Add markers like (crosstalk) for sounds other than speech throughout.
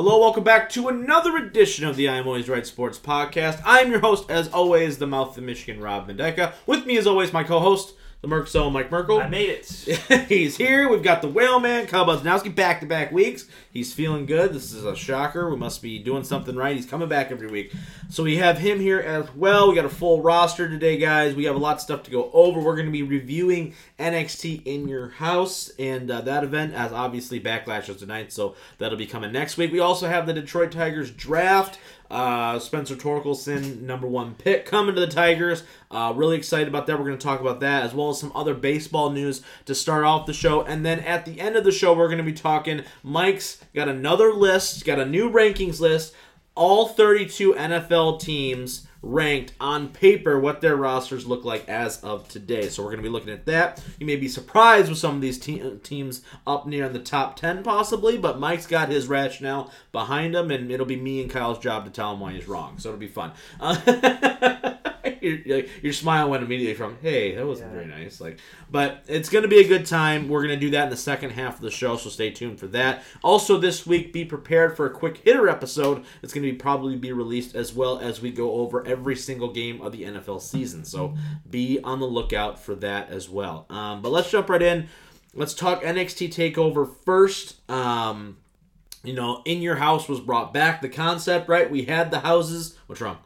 Hello, welcome back to another edition of the I'm Always Right Sports Podcast. I'm your host, as always, the mouth of Michigan, Rob Mendeca. With me, as always, my co-host, the Merc Soul, Mike Merkel. I made it. (laughs) He's here. We've got the Whale Man, Kyle Buznowski, back-to-back weeks. He's feeling good. This is a shocker. We must be doing something right. He's coming back every week. So we have him here as well. We got a full roster today, guys. We have a lot of stuff to go over. We're going to be reviewing NXT in your house, and uh, that event as obviously Backlash is tonight, so that'll be coming next week. We also have the Detroit Tigers draft. Uh, Spencer Torkelson, number one pick, coming to the Tigers. Uh, really excited about that. We're going to talk about that as well as some other baseball news to start off the show. And then at the end of the show, we're going to be talking. Mike's got another list, got a new rankings list. All 32 NFL teams ranked on paper what their rosters look like as of today. So we're going to be looking at that. You may be surprised with some of these te- teams up near in the top 10 possibly, but Mike's got his rationale behind him, and it'll be me and Kyle's job to tell him why he's wrong. So it'll be fun. Uh, (laughs) your, your smile went immediately from hey that wasn't Yeah. very nice like but it's going to be a good time. We're going to do that in the second half of the show so stay tuned for that. Also this week be prepared for a quick hitter episode. It's going to be probably be released as well as we go over every single game of the nfl season so be on the lookout for that as well. Um, but let's jump right in. Let's talk nxt takeover first. Um, you know in your house was brought back. The concept right? We had the houses. What's wrong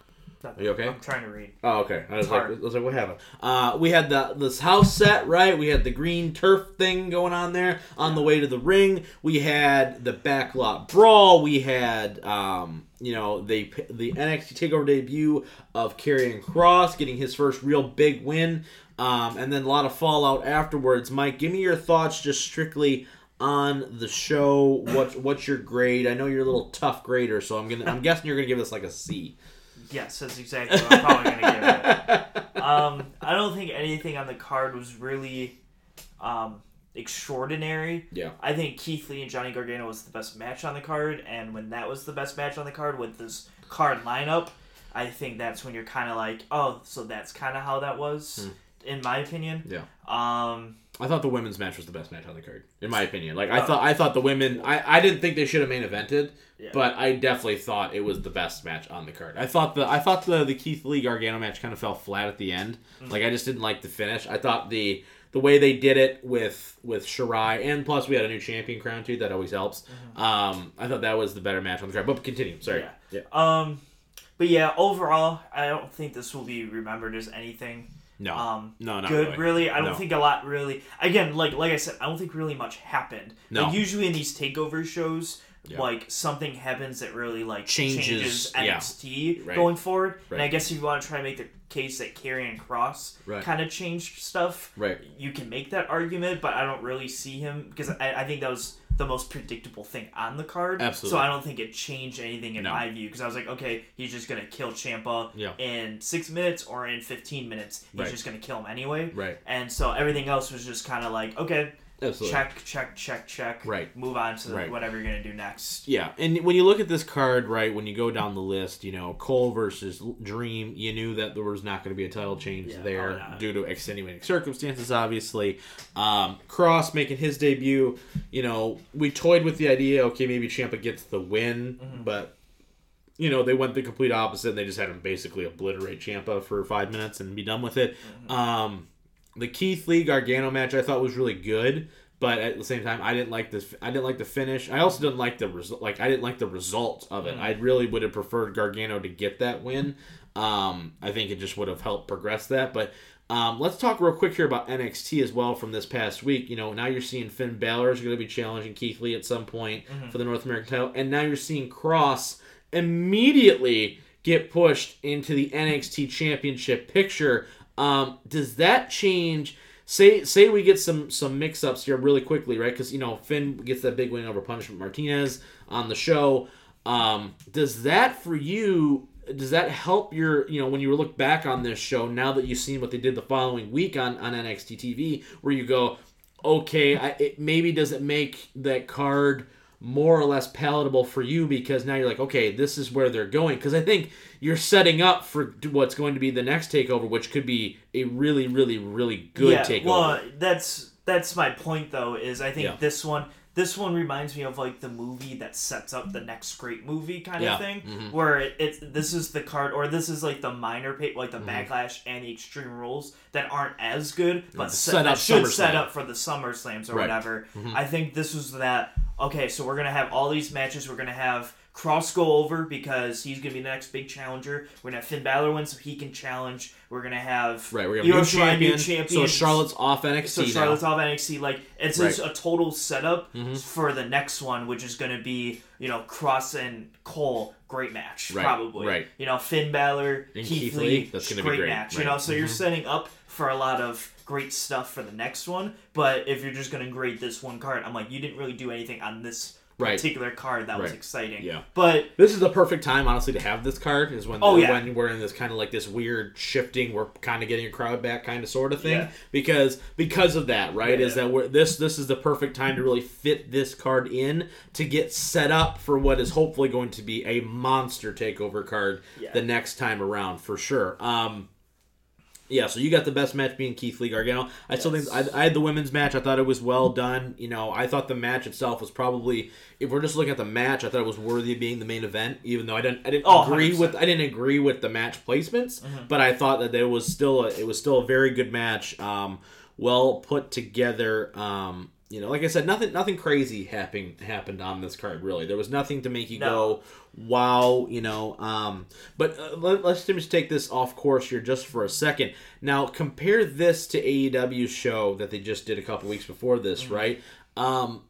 are you okay? I'm trying to read. Oh, okay. I was like. I was like, what happened? Uh, we had the this house set right. We had the green turf thing going on there on the way to the ring. We had the backlot brawl. We had, um, you know, the the NXT Takeover debut of Karrion Kross getting his first real big win, um, and then a lot of fallout afterwards. Mike, give me your thoughts, just strictly on the show. What what's your grade? I know you're a little tough grader, so I'm gonna I'm guessing you're gonna give this like a C. Yes, that's exactly what I'm probably going to give it. (laughs) Um, I don't think anything on the card was really um, extraordinary. Yeah. I think Keith Lee and Johnny Gargano was the best match on the card, and when that was the best match on the card with this card lineup, I think that's when you're kind of like, oh, so that's kind of how that was, in my opinion. Yeah. Um, I thought the women's match was the best match on the card, in my opinion. Like I Uh, thought, I thought the women. I, I didn't think they should have main evented, Yeah. but I definitely thought it was the best match on the card. I thought the I thought the the Keith Lee Gargano match kind of fell flat at the end. Mm-hmm. Like I just didn't like the finish. I thought the the way they did it with with Shirai, and plus we had a new champion crown too. That always helps. Um, I thought that was the better match on the card. But continue. Sorry. Mm-hmm. Yeah. um, but yeah, overall, I don't think this will be remembered as anything. No. um, no. Not good really. really i don't No. think a lot really again like like i said i don't think really much happened No. like usually in these takeover shows Yeah. like something happens that really like Changes, changes, yeah. nxt Right. going forward and i guess if you want to try to make the case that Karrion Kross Right. kind of changed stuff Right. you can make that argument but i don't really see him because I, I think that was the most predictable thing on the card Absolutely. so i don't think it changed anything in No. my view because i was like okay he's just gonna kill Ciampa Yeah. in six minutes or in 15 minutes he's Right. just gonna kill him anyway Right. and so everything else was just kind of like, okay, Absolutely. check, check, check, check. Right. Move on to Right. whatever you're gonna do next. Yeah, and when you look at this card, right, when you go down the list, you know, Cole versus Dream, you knew that there was not going to be a title change Yeah, there due to extenuating circumstances, obviously. Um, Kross making his debut, you know, we toyed with the idea, okay, maybe Ciampa gets the win, Mm-hmm. but, you know, they went the complete opposite. And they just had him basically obliterate Ciampa for five minutes and be done with it. Mm-hmm. Um, the Keith Lee Gargano match I thought was really good, but at the same time I didn't like this. I didn't like the finish. I also didn't like the result. Like I didn't like the result of it. I really would have preferred Gargano to get that win. Um, I think it just would have helped progress that. But um, let's talk real quick here about NXT as well from this past week. You know, now you're seeing Finn Balor is going to be challenging Keith Lee at some point for the North American title, and now you're seeing Kross immediately get pushed into the NXT Championship picture. Um, does that change? Say say we get some some mix ups here really quickly, right? Because you know Finn gets that big win over Punishment Martinez on the show. Um, does that for you? Does that help your you know when you look back on this show now that you've seen what they did the following week on on NXT TV, where you go, okay, I, it maybe does it make that card more or less palatable for you because now you're like, okay, this is where they're going. Because I think you're setting up for what's going to be the next takeover, which could be a really, really, really good yeah, takeover. well, that's that's my point though. Is I think Yeah. this one this one reminds me of like the movie that sets up the next great movie kind Yeah. of thing, Mhm. where it, it's this is the card or this is like the minor pa- like the Mhm. backlash and the extreme rules that aren't as good, but set, set up should set up for the Summer Slams or Right. whatever. Mhm. I think this was that. Okay, so we're gonna have all these matches. We're gonna have Kross go over because he's gonna be the next big challenger. We're gonna have Finn Balor win so he can challenge. We're gonna have Right, we're gonna have new Shirai, new champion. So. Charlotte's off NXT So now. Charlotte's off NXT. Like it's just a total setup Mhm. for the next one, which is going to be you know Kross and Cole, great match, Right, probably. right. You know Finn Balor, And Keith, Lee, that's gonna be great great, match. You know, so you're Mhm. setting up for a lot of great stuff for the next one. But if you're just going to grade this one card, I'm like, you didn't really do anything on this Right. particular card that was exciting. Yeah. But This is the perfect time, honestly, to have this card. Is when Oh, yeah. when we're in this kind of like this weird shifting, we're kind of getting a crowd back, kind of sort of thing. Yeah. Because because of that, right? Yeah, is that we're this this is the perfect time to really fit this card in to get set up for what is hopefully going to be a monster takeover card the next time around for sure. Um. Yeah, so you got the best match being Keith Lee Gargano. I still think I, I had the women's match. I thought it was well done. You know, I thought the match itself was probably, if we're just looking at the match, I thought it was worthy of being the main event. Even though I didn't, I didn't Oh, agree 100%. with, I didn't agree with the match placements, Mhm. but I thought that there was still, a, it was still a very good match. Um, well put together. Um, you know, like I said, nothing, nothing crazy happened happened on this card. Really, there was nothing to make you No. go, wow. You know, um, but uh, let, let's just take this off course here just for a second. Now, compare this to AEW's show that they just did a couple weeks before this, Mm-hmm. right? Um,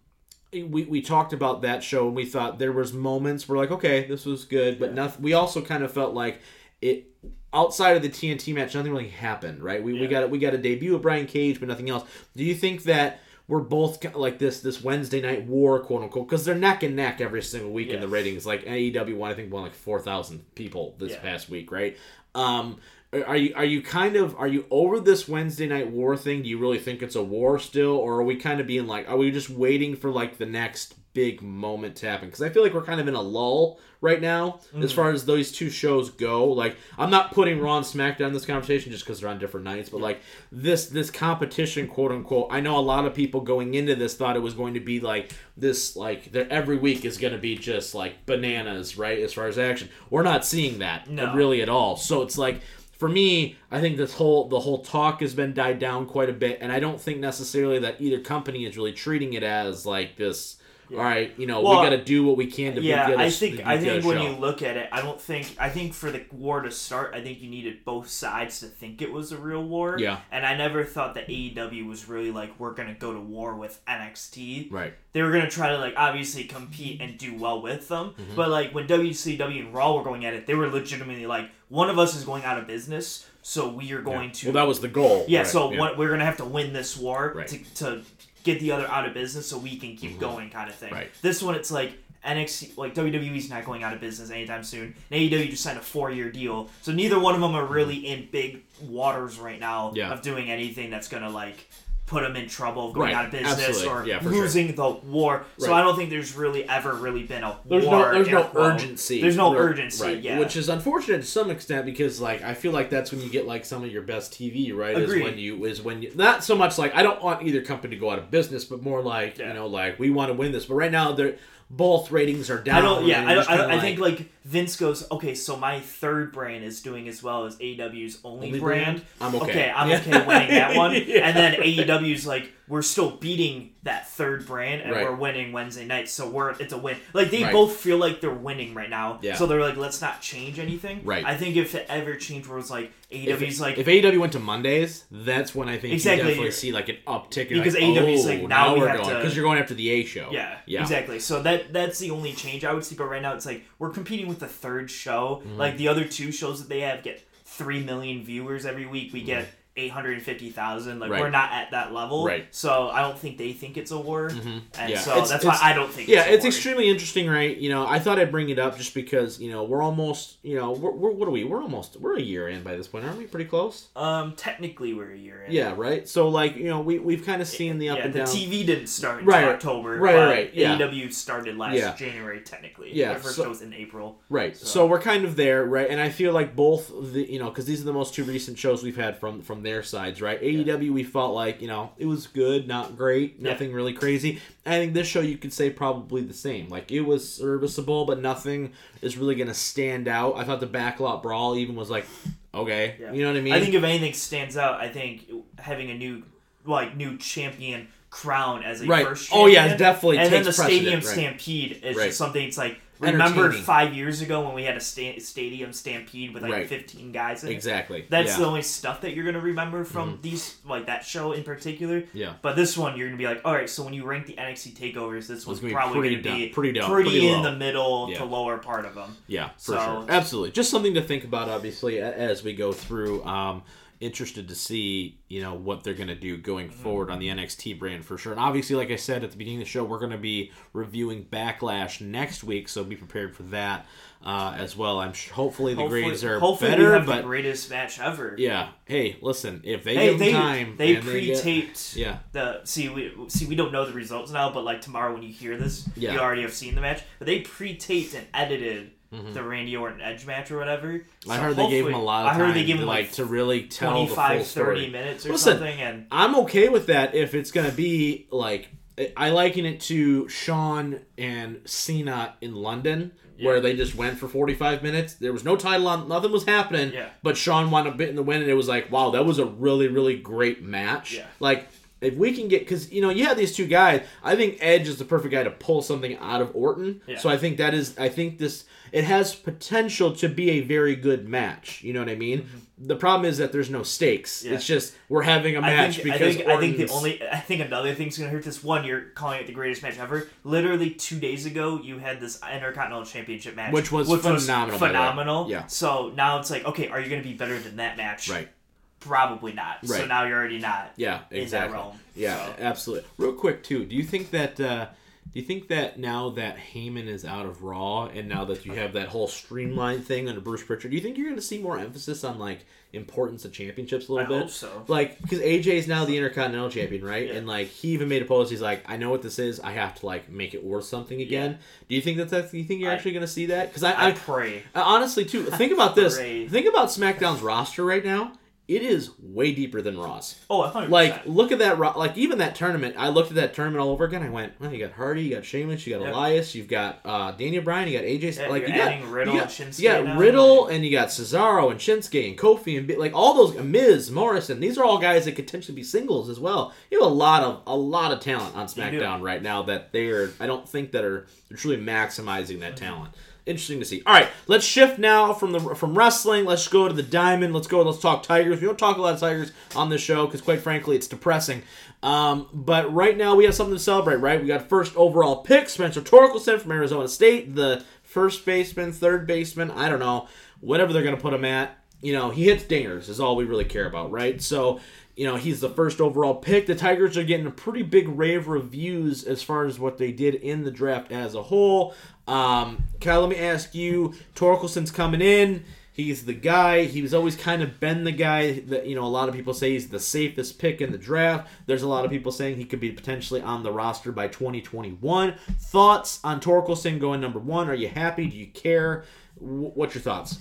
we, we talked about that show and we thought there was moments where like okay this was good but nothing we also kind of felt like it outside of the TNT match nothing really happened right we, we Yeah. got we got a debut of Brian Cage but nothing else do you think that we're both like this this Wednesday night war quote unquote because they're neck and neck every single week in the ratings like AEW won I think won like 4,000 people this Yeah. past week right um are you are you kind of are you over this Wednesday night war thing? Do you really think it's a war still, or are we kind of being like, are we just waiting for like the next big moment to happen? Because I feel like we're kind of in a lull right now as Mm. far as those two shows go. Like I'm not putting Raw and SmackDown in this conversation just because they're on different nights, but like this this competition, quote unquote. I know a lot of people going into this thought it was going to be like this, like there every week is going to be just like bananas, right? As far as action, we're not seeing that No. really at all. So it's like for me, I think this whole the whole talk has been died down quite a bit, and I don't think necessarily that either company is really treating it as like this. All right, you know, Well, we got to do what we can to yeah, get a, I think I think when show. you look at it, I don't think I think for the war to start, I think you needed both sides to think it was a real war. Yeah. And I never thought that AEW was really like we're gonna go to war with NXT. right, They were gonna try to like obviously compete and do well with them. Mm-hmm. But like when WCW and Raw were going at it, they were legitimately like one of us is going out of business, so we are going to well, that was the goal. yeah, right, so What, we're gonna have to win this war Right. to, to get the other out of business, so we can keep going, kind of thing. Mm-hmm. Right. This one, it's like NXT, like WWE's not going out of business anytime soon. And AEW just signed a four-year deal, so neither one of them are really in big waters right now Mm-hmm. Yeah. of doing anything that's gonna like put them in trouble going Right, out of business absolutely. or Yeah, for sure. losing the war. So I don't think there's really ever really been a There's war. no, there's no urgency. There's no Right, urgency. right? Yeah. Which is unfortunate to some extent because, like, I feel like that's when you get like some of your best TV, right? Is Agreed. when you is when you not so much like I don't want either company to go out of business, but more like you know, like we want to win this. But right now, they're both ratings are down. I don't. Yeah, I, don't, I, don't, kinda I think like Vince goes, okay, so my third brand is doing as well as AEW's only, Only brand. brand? I'm okay. I'm Yeah. okay winning that (laughs) one. Yeah. And then AEW's like, we're still beating that third brand, and Right. we're winning Wednesday nights, so we're it's a win. Like they Right. both feel like they're winning right now. Yeah. So they're like, let's not change anything. Right. I think if it ever changed, where it's like AEW's like. if AEW went to Mondays, that's when I think Exactly. you definitely see like an uptick. Because like, AEW's oh, like, now we we're have going because you're going after the A show. Yeah, yeah, exactly. So that that's the only change I would see. But right now, it's like we're competing with the third show. Mm-hmm. Like the other two shows that they have get three million viewers every week. We get eight hundred and fifty thousand. Like Mm-hmm. Right. we're not at that level. Right. So I don't think they think it's a war, and Yeah. so It's- that's it's- why I don't think. Yeah, it's, it's extremely interesting, right? You know, I thought I'd bring it up just because you know we're almost, you know, we're, we're what are we? We're almost we're a year in by this point, aren't we? Pretty close. Um, technically we're a year in. Yeah, right. So like you know we we've kind of seen the up yeah, and the down. TV didn't start until Right, October. right, right, yeah. AEW started last Yeah. January technically. Yeah, the first so- show was in April. Right. So. So- we're kind of there, right? And I feel like both the you know because these are the most two recent shows we've had from from from their sides, right? AEW, we felt like you know it was good, not great, Yeah. nothing really crazy. I think this show you could say probably the same. Like it was serviceable, but nothing is really gonna stand out. I thought the backlot brawl even was like, okay, Yeah. you know what I mean? I think if anything stands out, I think having a new like new champion crown as a Right. first Oh, yeah, definitely and then the stadium right. stampede is Right. just something it's like remember five years ago when we had a sta- stadium stampede with like Right. 15 guys in it exactly. that's yeah. the only stuff that you're gonna remember from Mhm. these like that show in particular yeah. but this one you're gonna be like all right so when you rank the NXT takeovers this one's gonna probably pretty gonna be pretty down- pretty, pretty in the middle Yeah. to lower part of them Yeah, for So- sure. Absolutely. Just something to think about, obviously, as we go through. Um, interested to see, you know, what they're going to do going Mm-hmm. forward on the NXT brand for sure. And obviously, like I said at the beginning of the show, we're going to be reviewing Backlash next week, so be prepared for that uh, as well. I'm hopefully the hopefully, grades are hopefully better, but the greatest match ever yeah. Hey, listen, if they hey give they time, they and they get- pre-taped yeah, the see we see we don't know the results now, but like tomorrow when you hear this, Yeah. you already have seen the match. But they pre-taped and edited Mhm. the Randy Orton Edge match or whatever. I heard they gave him a lot of I heard they gave him like like to really tell the 25, full story. 30 minutes or Listen, something, and I'm okay with that if it's gonna be like I liken it to Shawn and Cena in London, where they just went for 45 minutes. There was no title on, nothing was happening. Yeah. But Shawn wound up getting the win, and it was like, wow, that was a really, really great match. Yeah. Like. If we can get, because you know, you have these two guys. I think Edge is the perfect guy to pull something out of Orton. Yeah. So I think that is, I think this, it has potential to be a very good match. You know what I mean? The problem is that there's no stakes. Mm-hmm. Yeah. It's just we're having a match think, I because think, I think the only I think another thing's gonna hurt this one. You're calling it the greatest match ever. Literally two days ago, you had this Intercontinental Championship match, Which was phenomenal, by the way. phenomenal. Yeah. So now it's like, okay, are you gonna be better than that match? right. Probably not. Right. So now you're already not. Yeah, in that exactly. realm. Yeah, So- absolutely. Real quick too, do you think that uh do you think that now that Heyman is out of Raw and now that you have that whole streamline thing under Bruce Pritchard, do you think you're going to see more emphasis on like importance of championships a little bit? hope so. Like, because AJ is now the Intercontinental Champion, right? Yeah. And like he even made a post. He's like, I know what this is. I have to like make it worth something again. Do you think that that's? Do you think you're I- actually going to see that? Because I, I I, pray. Honestly too think about this. Think about SmackDown's roster right now. It is way deeper than Raw's. Oh, 100%. Like, look at that. Like, even that tournament. I looked at that tournament all over again. I went, well, you got Hardy, you got Sheamus, you got Yep. Elias, you've got uh, Daniel Bryan, you got AJ. Yeah, like, you got Riddle you got, and you got Riddle, and you got Cesaro and Shinsuke and Kofi and like all those Miz, Morrison. These are all guys that could potentially be singles as well. You have a lot of a lot of talent on. SmackDown right now that they are. I don't think that are truly maximizing that talent. Interesting to see. All right, let's shift now from the from wrestling. Let's go to the diamond. Let's go. Let's talk Tigers. We don't talk a lot of Tigers on this show because, quite frankly, it's depressing. Um, but right now we have something to celebrate. Right, we got first overall pick Spencer Torkelson from Arizona State, the first baseman, third baseman. I don't know, whatever they're gonna put him at. You know, he hits dingers is all we really care about, right? So. You know, he's the first overall pick. The Tigers are getting a pretty big rave reviews as far as what they did in the draft as a whole. Um, Kyle, let me ask you: Torkelson's coming in. He's the guy. He's always kind of been the guy that you know. A lot of people say he's the safest pick in the draft. There's a lot of people saying he could be potentially on the roster by 2021. Thoughts on Torkelson going number one? Are you happy? Do you care? Wh- What's your thoughts?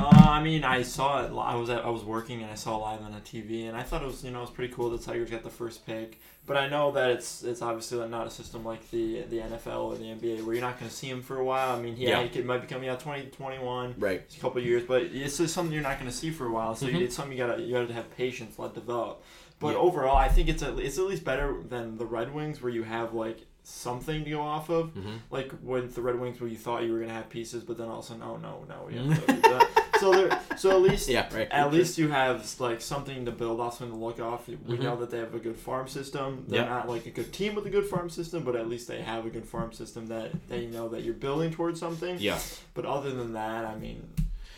Uh, I mean, I saw it. I was at, I was working and I saw it live on the TV, and I thought it was you know it was pretty cool. That the Tigers got the first pick, but I know that it's it's obviously not a system like the the NFL or the NBA where you're not going to see him for a while. I mean, yeah, Yeah. he could, might be coming out 2021, Right. a couple years, but it's just something you're not going to see for a while. So Mhm. it's something you gotta you gotta have patience, let develop. But Yeah. overall, I think it's at, it's at least better than the Red Wings where you have like something to go off of. Mhm. Like with the Red Wings where you thought you were gonna have pieces, but then all of a sudden, oh no, no, we have to do that. So there, so at least Yeah. Right. at least you have like something to build off, something to look off. We Mhm. know that they have a good farm system. They're Yeah. not like a good team with a good farm system, but at least they have a good farm system that, that you know that you're building towards something. Yeah. But other than that, I mean,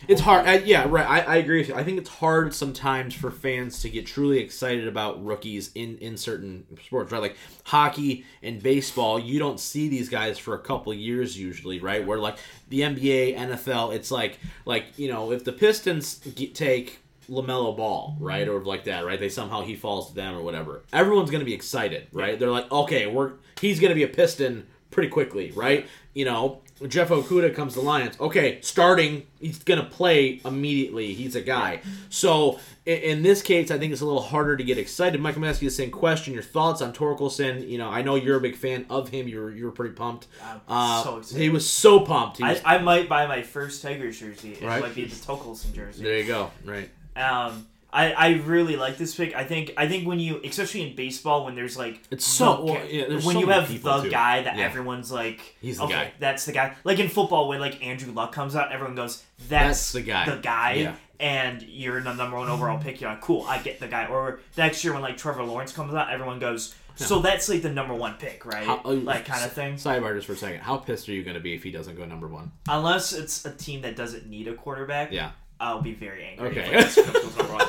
It's hard. I, yeah, right. I, I agree with you. I think it's hard sometimes for fans to get truly excited about rookies in, in certain sports, right? Like hockey and baseball, you don't see these guys for a couple years usually, right? Where like the NBA, NFL, it's like like you know if the Pistons get, take Lamelo Ball, right, or like that, right? They somehow he falls to them or whatever. Everyone's gonna be excited, right? They're like, okay, we're he's gonna be a Piston pretty quickly, right? You know, Jeff Okudah comes to Lions. Okay, starting, he's gonna play immediately. He's a guy. So in, this case, I think it's a little harder to get excited. Mike, I'm gonna ask you the same question. Your thoughts on Torkelson? You know, I know you're a big fan of him. You were you were pretty pumped. I'm Uh, so excited. he was so pumped. He I, I might buy my first Tigers jersey. It Right. might be the Torkelson jersey. there you go. Right. Um, I, I really like this pick. I think I think when you, especially in baseball, when there's like It's so- the- yeah, when so you have the too. guy that Yeah. everyone's like, He's the okay, guy. that's the guy. Like in football, when like Andrew Luck comes out, everyone goes, That's that's, the guy. The guy. Yeah. And you're the number one overall pick. You're like, cool, I get the guy. Or next year when like Trevor Lawrence comes out, everyone goes, so that's like the number one pick, right? How- uh, like kind of thing. Sidebar just for a second. How pissed are you going to be if he doesn't go number one? Unless it's a team that doesn't need a quarterback, Yeah. I'll be very angry. Okay. If goes number.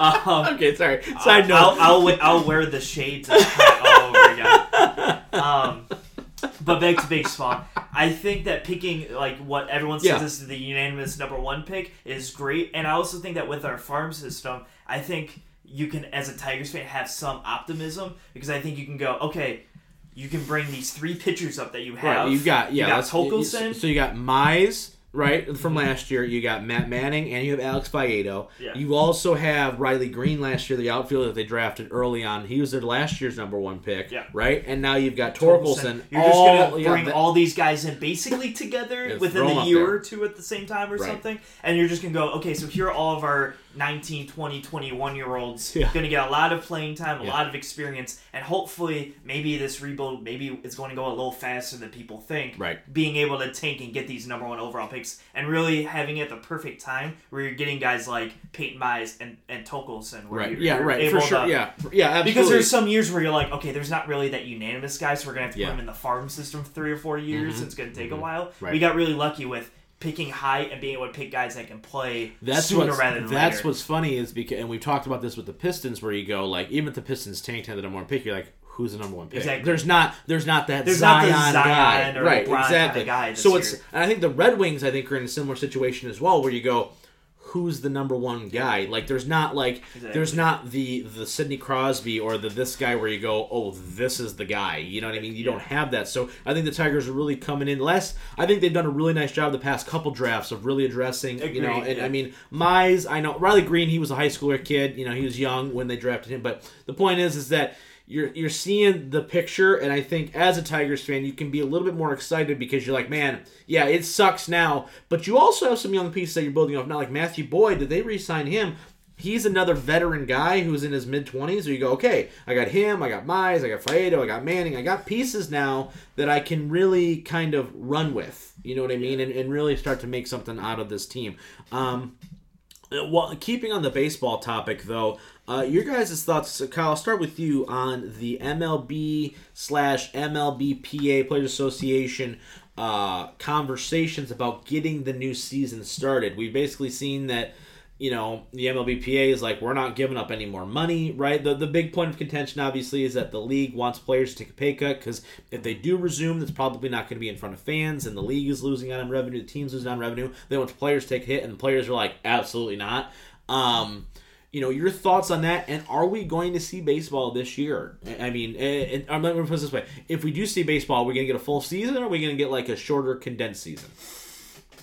Um, (laughs) Okay, sorry. Side note. I'll, I'll, I'll wear the shades hat all over again. Um, but back to baseball. I think that picking like what everyone says Yeah. is the unanimous number one pick is great, and I also think that with our farm system, I think you can, as a Tigers fan, have some optimism because I think you can go, okay, you can bring these three pitchers up that you have. Right, you got yeah. you got you- So you got Mize right from last year. You got Matt Manning and you have Alex Vallejo. Yeah. You also have Riley Greene last year, the outfielder that they drafted early on. He was their last year's number one pick. Yeah. Right, and now you've got Torkelson. You're just all- gonna yeah, bring that- all these guys in basically together within a year or two at the same time or Right. something, and you're just gonna go, okay, so here are all of our 19, 20, 21 year olds Yeah. gonna get a lot of playing time, a Yeah. lot of experience, and hopefully maybe this rebuild maybe it's going to go a little faster than people think. Right. Being able to tank and get these number one overall picks and really having it at the perfect time where you're getting guys like Peyton Mize and and Torkelson. Where Right. you're, Yeah. you're Right. For sure. to- Yeah. Yeah. Absolutely. because there's some years where you're like, okay, there's not really that unanimous guy, so we're gonna have to Yeah. put him in the farm system for three or four years. Mhm. It's gonna take a while. Right. We got really lucky with picking high and being able to pick guys that can play That's sooner rather than that's later. what's funny is because and we've talked about this with the Pistons where you go like even if the Pistons tanked had the number one pick you're like who's the number one pick Exactly. there's not there's not that There's not Zion, the Zion guy or right LeBron exactly guy so it's year. and I think the Red Wings I think are in a similar situation as well where you go who's the number one guy. Like there's not like there's not the the Sidney Crosby or the this guy where you go oh this is the guy. You know what I mean? You don't have that. So I think the Tigers are really coming in. Less I think they've done a really nice job the past couple drafts of really addressing you know and yeah. I mean Mize I know Riley Greene he was a high schooler kid you know he was young when they drafted him but the point is is that you're you're seeing the picture and I think as a Tigers fan you can be a little bit more excited because you're like man yeah it sucks now. But you also have some young pieces that you're building off now like Matthew Boyd did they re-sign him? He's another veteran guy who's in his mid 20s where you go okay I got him I got Mize I got Faedo I got Manning. I got pieces now that I can really kind of run with you know what I mean? And, and really start to make something out of this team. Um well, keeping on the baseball topic, though, uh, your guys' thoughts, so Kyle, I'll start with you on the MLB slash MLBPA Players Association uh, conversations about getting the new season started. We've basically seen that, you know, the MLBPA is like, we're not giving up any more money, right? The, the big point of contention, obviously, is that the league wants players to take a pay cut because if they do resume, that's probably not going to be in front of fans, and the league is losing out on revenue, the team's losing out on revenue. They want the players to take a hit, and the players are like, absolutely not. Um, you know, your thoughts on that, and are we going to see baseball this year? I mean, eh, eh, and, I'm going to put this way: if we do see baseball, are we going to get a full season, or are we going to get like a shorter, condensed season?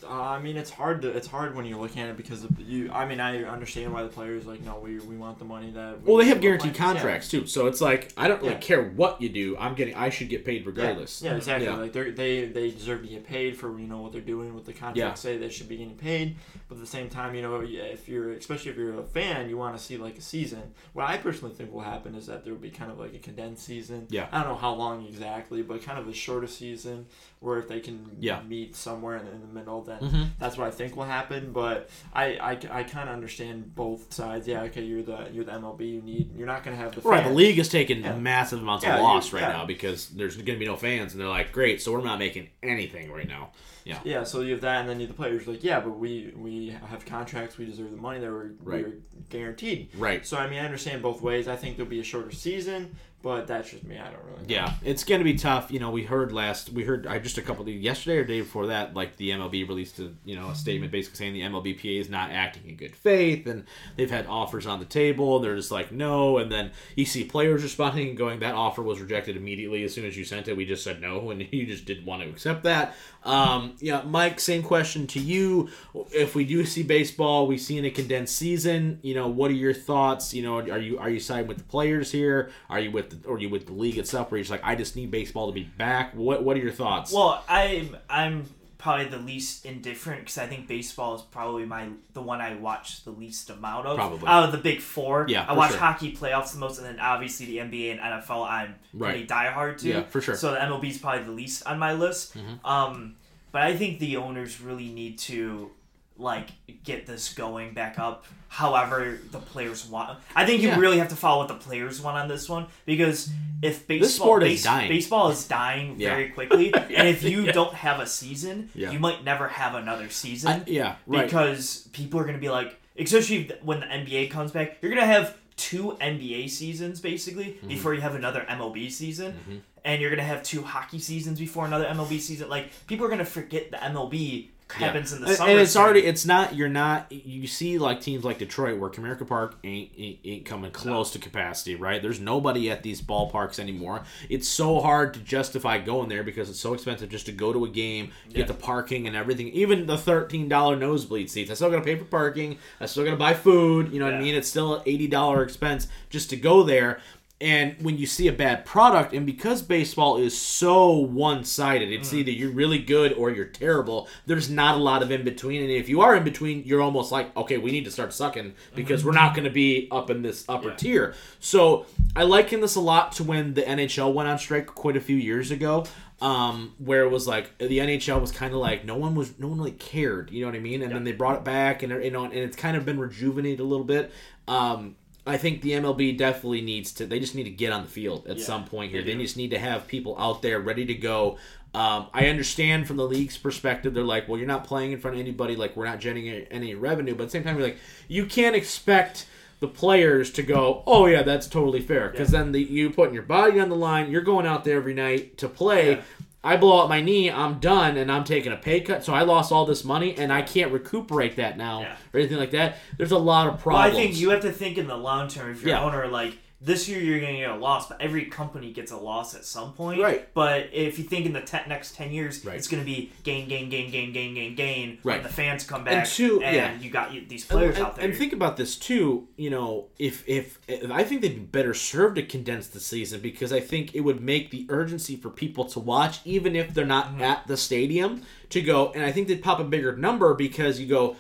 Uh, I mean, it's hard to it's hard when you're looking at it because you. I mean, I understand why the players like no, we, we want the money that. We, Well, they have guaranteed. Yeah. contracts too, so it's like I don't really Yeah. care what you do. I'm getting, I should get paid regardless. Yeah, exactly. Yeah. Like they they they deserve to get paid for you know what they're doing. What the contracts Yeah. say they should be getting paid. But at the same time, you know, if you're especially if you're a fan, you want to see like a season. What I personally think will happen is that there will be kind of like a condensed season. Yeah. I don't know how long exactly, but kind of a shorter season where if they can Yeah. meet somewhere in, in the middle, then Mhm. that's what I think will happen. But I I, I kind of understand both sides. Yeah, okay, you're the you're the MLB. You need you're not gonna have the Right, the league is taking Yeah. massive amounts Yeah, of loss right now because there's going to be no fans, and they're like, "Great, so we're not making anything right now." Yeah, Yeah, so you have that, and then you have the players like, yeah, but we we have contracts, we deserve the money that we're, Right. we're guaranteed. right. So I mean, I understand both ways. I think there'll be a shorter season, But that's just me. I don't really. Know. Yeah, it's going to be tough. You know, we heard last, we heard I just a couple of yesterday or day before that, like the MLB released a you know a statement basically saying the MLBPA is not acting in good faith, and they've had offers on the table, and they're just like no, and then you see players responding and going, that offer was rejected immediately as soon as you sent it. We just said no, and (laughs) you just didn't want to accept that. Um, yeah, Mike, same question to you. If we do see baseball, we see in a condensed season. You know, what are your thoughts? You know, are you are you siding with the players here? Are you with the, or you with the league itself? Where you're just like, I just need baseball to be back. What what are your thoughts? Well, I'm I'm probably the least indifferent because I think baseball is probably my the one I watch the least amount of. Probably. out of the big four. Yeah, I watch sure. hockey playoffs the most, and then obviously the NBA and NFL. I'm pretty Right. diehard to. Yeah, for sure. So the MLB is probably the least on my list. Mm-hmm. Um, but I think the owners really need to like get this going back up. However, the players want. I think you Yeah. really have to follow what the players want on this one because if baseball sport is base- dying. baseball is dying Yeah. very quickly, (laughs) and if you don't have a season, Yeah. you might never have another season I- yeah, right. because people are going to be like, especially when the NBA comes back, you're going to have two NBA seasons basically Mm-hmm. before you have another MLB season, and you're going to have two hockey seasons before another MLB season. Like people are going to forget the MLB happens in the summer. and it's already it's not you're not you see like teams like Detroit where Comerica Park ain't ain't, ain't coming close to capacity right? There's nobody at these ballparks anymore. It's so hard to justify going there because it's so expensive just to go to a game get the parking and everything. Even the $13 nosebleed seats. I still gotta pay for parking. I still gotta buy food. You know what I mean? It's still an $80 expense just to go there and when you see a bad product, and because baseball is so one sided, it's either you're really good or you're terrible. There's not a lot of in between. And if you are in between, you're almost like, okay, we need to start sucking because we're not going to be up in this upper Yeah. tier. So I liken this a lot to when the NHL went on strike quite a few years ago. Um, where it was like the NHL was kind of like no one was no one really cared, you know what I mean? And then they brought it back, and you know, and it's kind of been rejuvenated a little bit. Um, I think the MLB definitely needs to. They just need to get on the field at Yeah, some point here. they They, just need to have people out there ready to go. Um, I understand from the league's perspective, they're like, well, you're not playing in front of anybody. Like, we're not generating any revenue. But at the same time, you're like, you can't expect the players to go, oh yeah, that's totally fair. Because then the, you putting your body on the line. You're going out there every night to play. Yeah. I blow out my knee, I'm done, and I'm taking a pay cut. So I lost all this money, and I can't recuperate that now Yeah. or anything like that. There's a lot of Well, problems. I think you have to think in the long term. If you're Yeah. owner, like this year you're going to get a loss, but every company gets a loss at some point. Right. But if you think in the te- next ten years, Right. it's going to be gain, gain, gain, gain, gain, gain, gain. Right. The fans come back, And two- and yeah. you got these players and, out there. And think about this too. You know, if, if if I think they'd be better served to condense the season because I think it would make the urgency for people to watch, even if they're not Mm-hmm. at the stadium, to go. And I think they'd pop a bigger number because you go.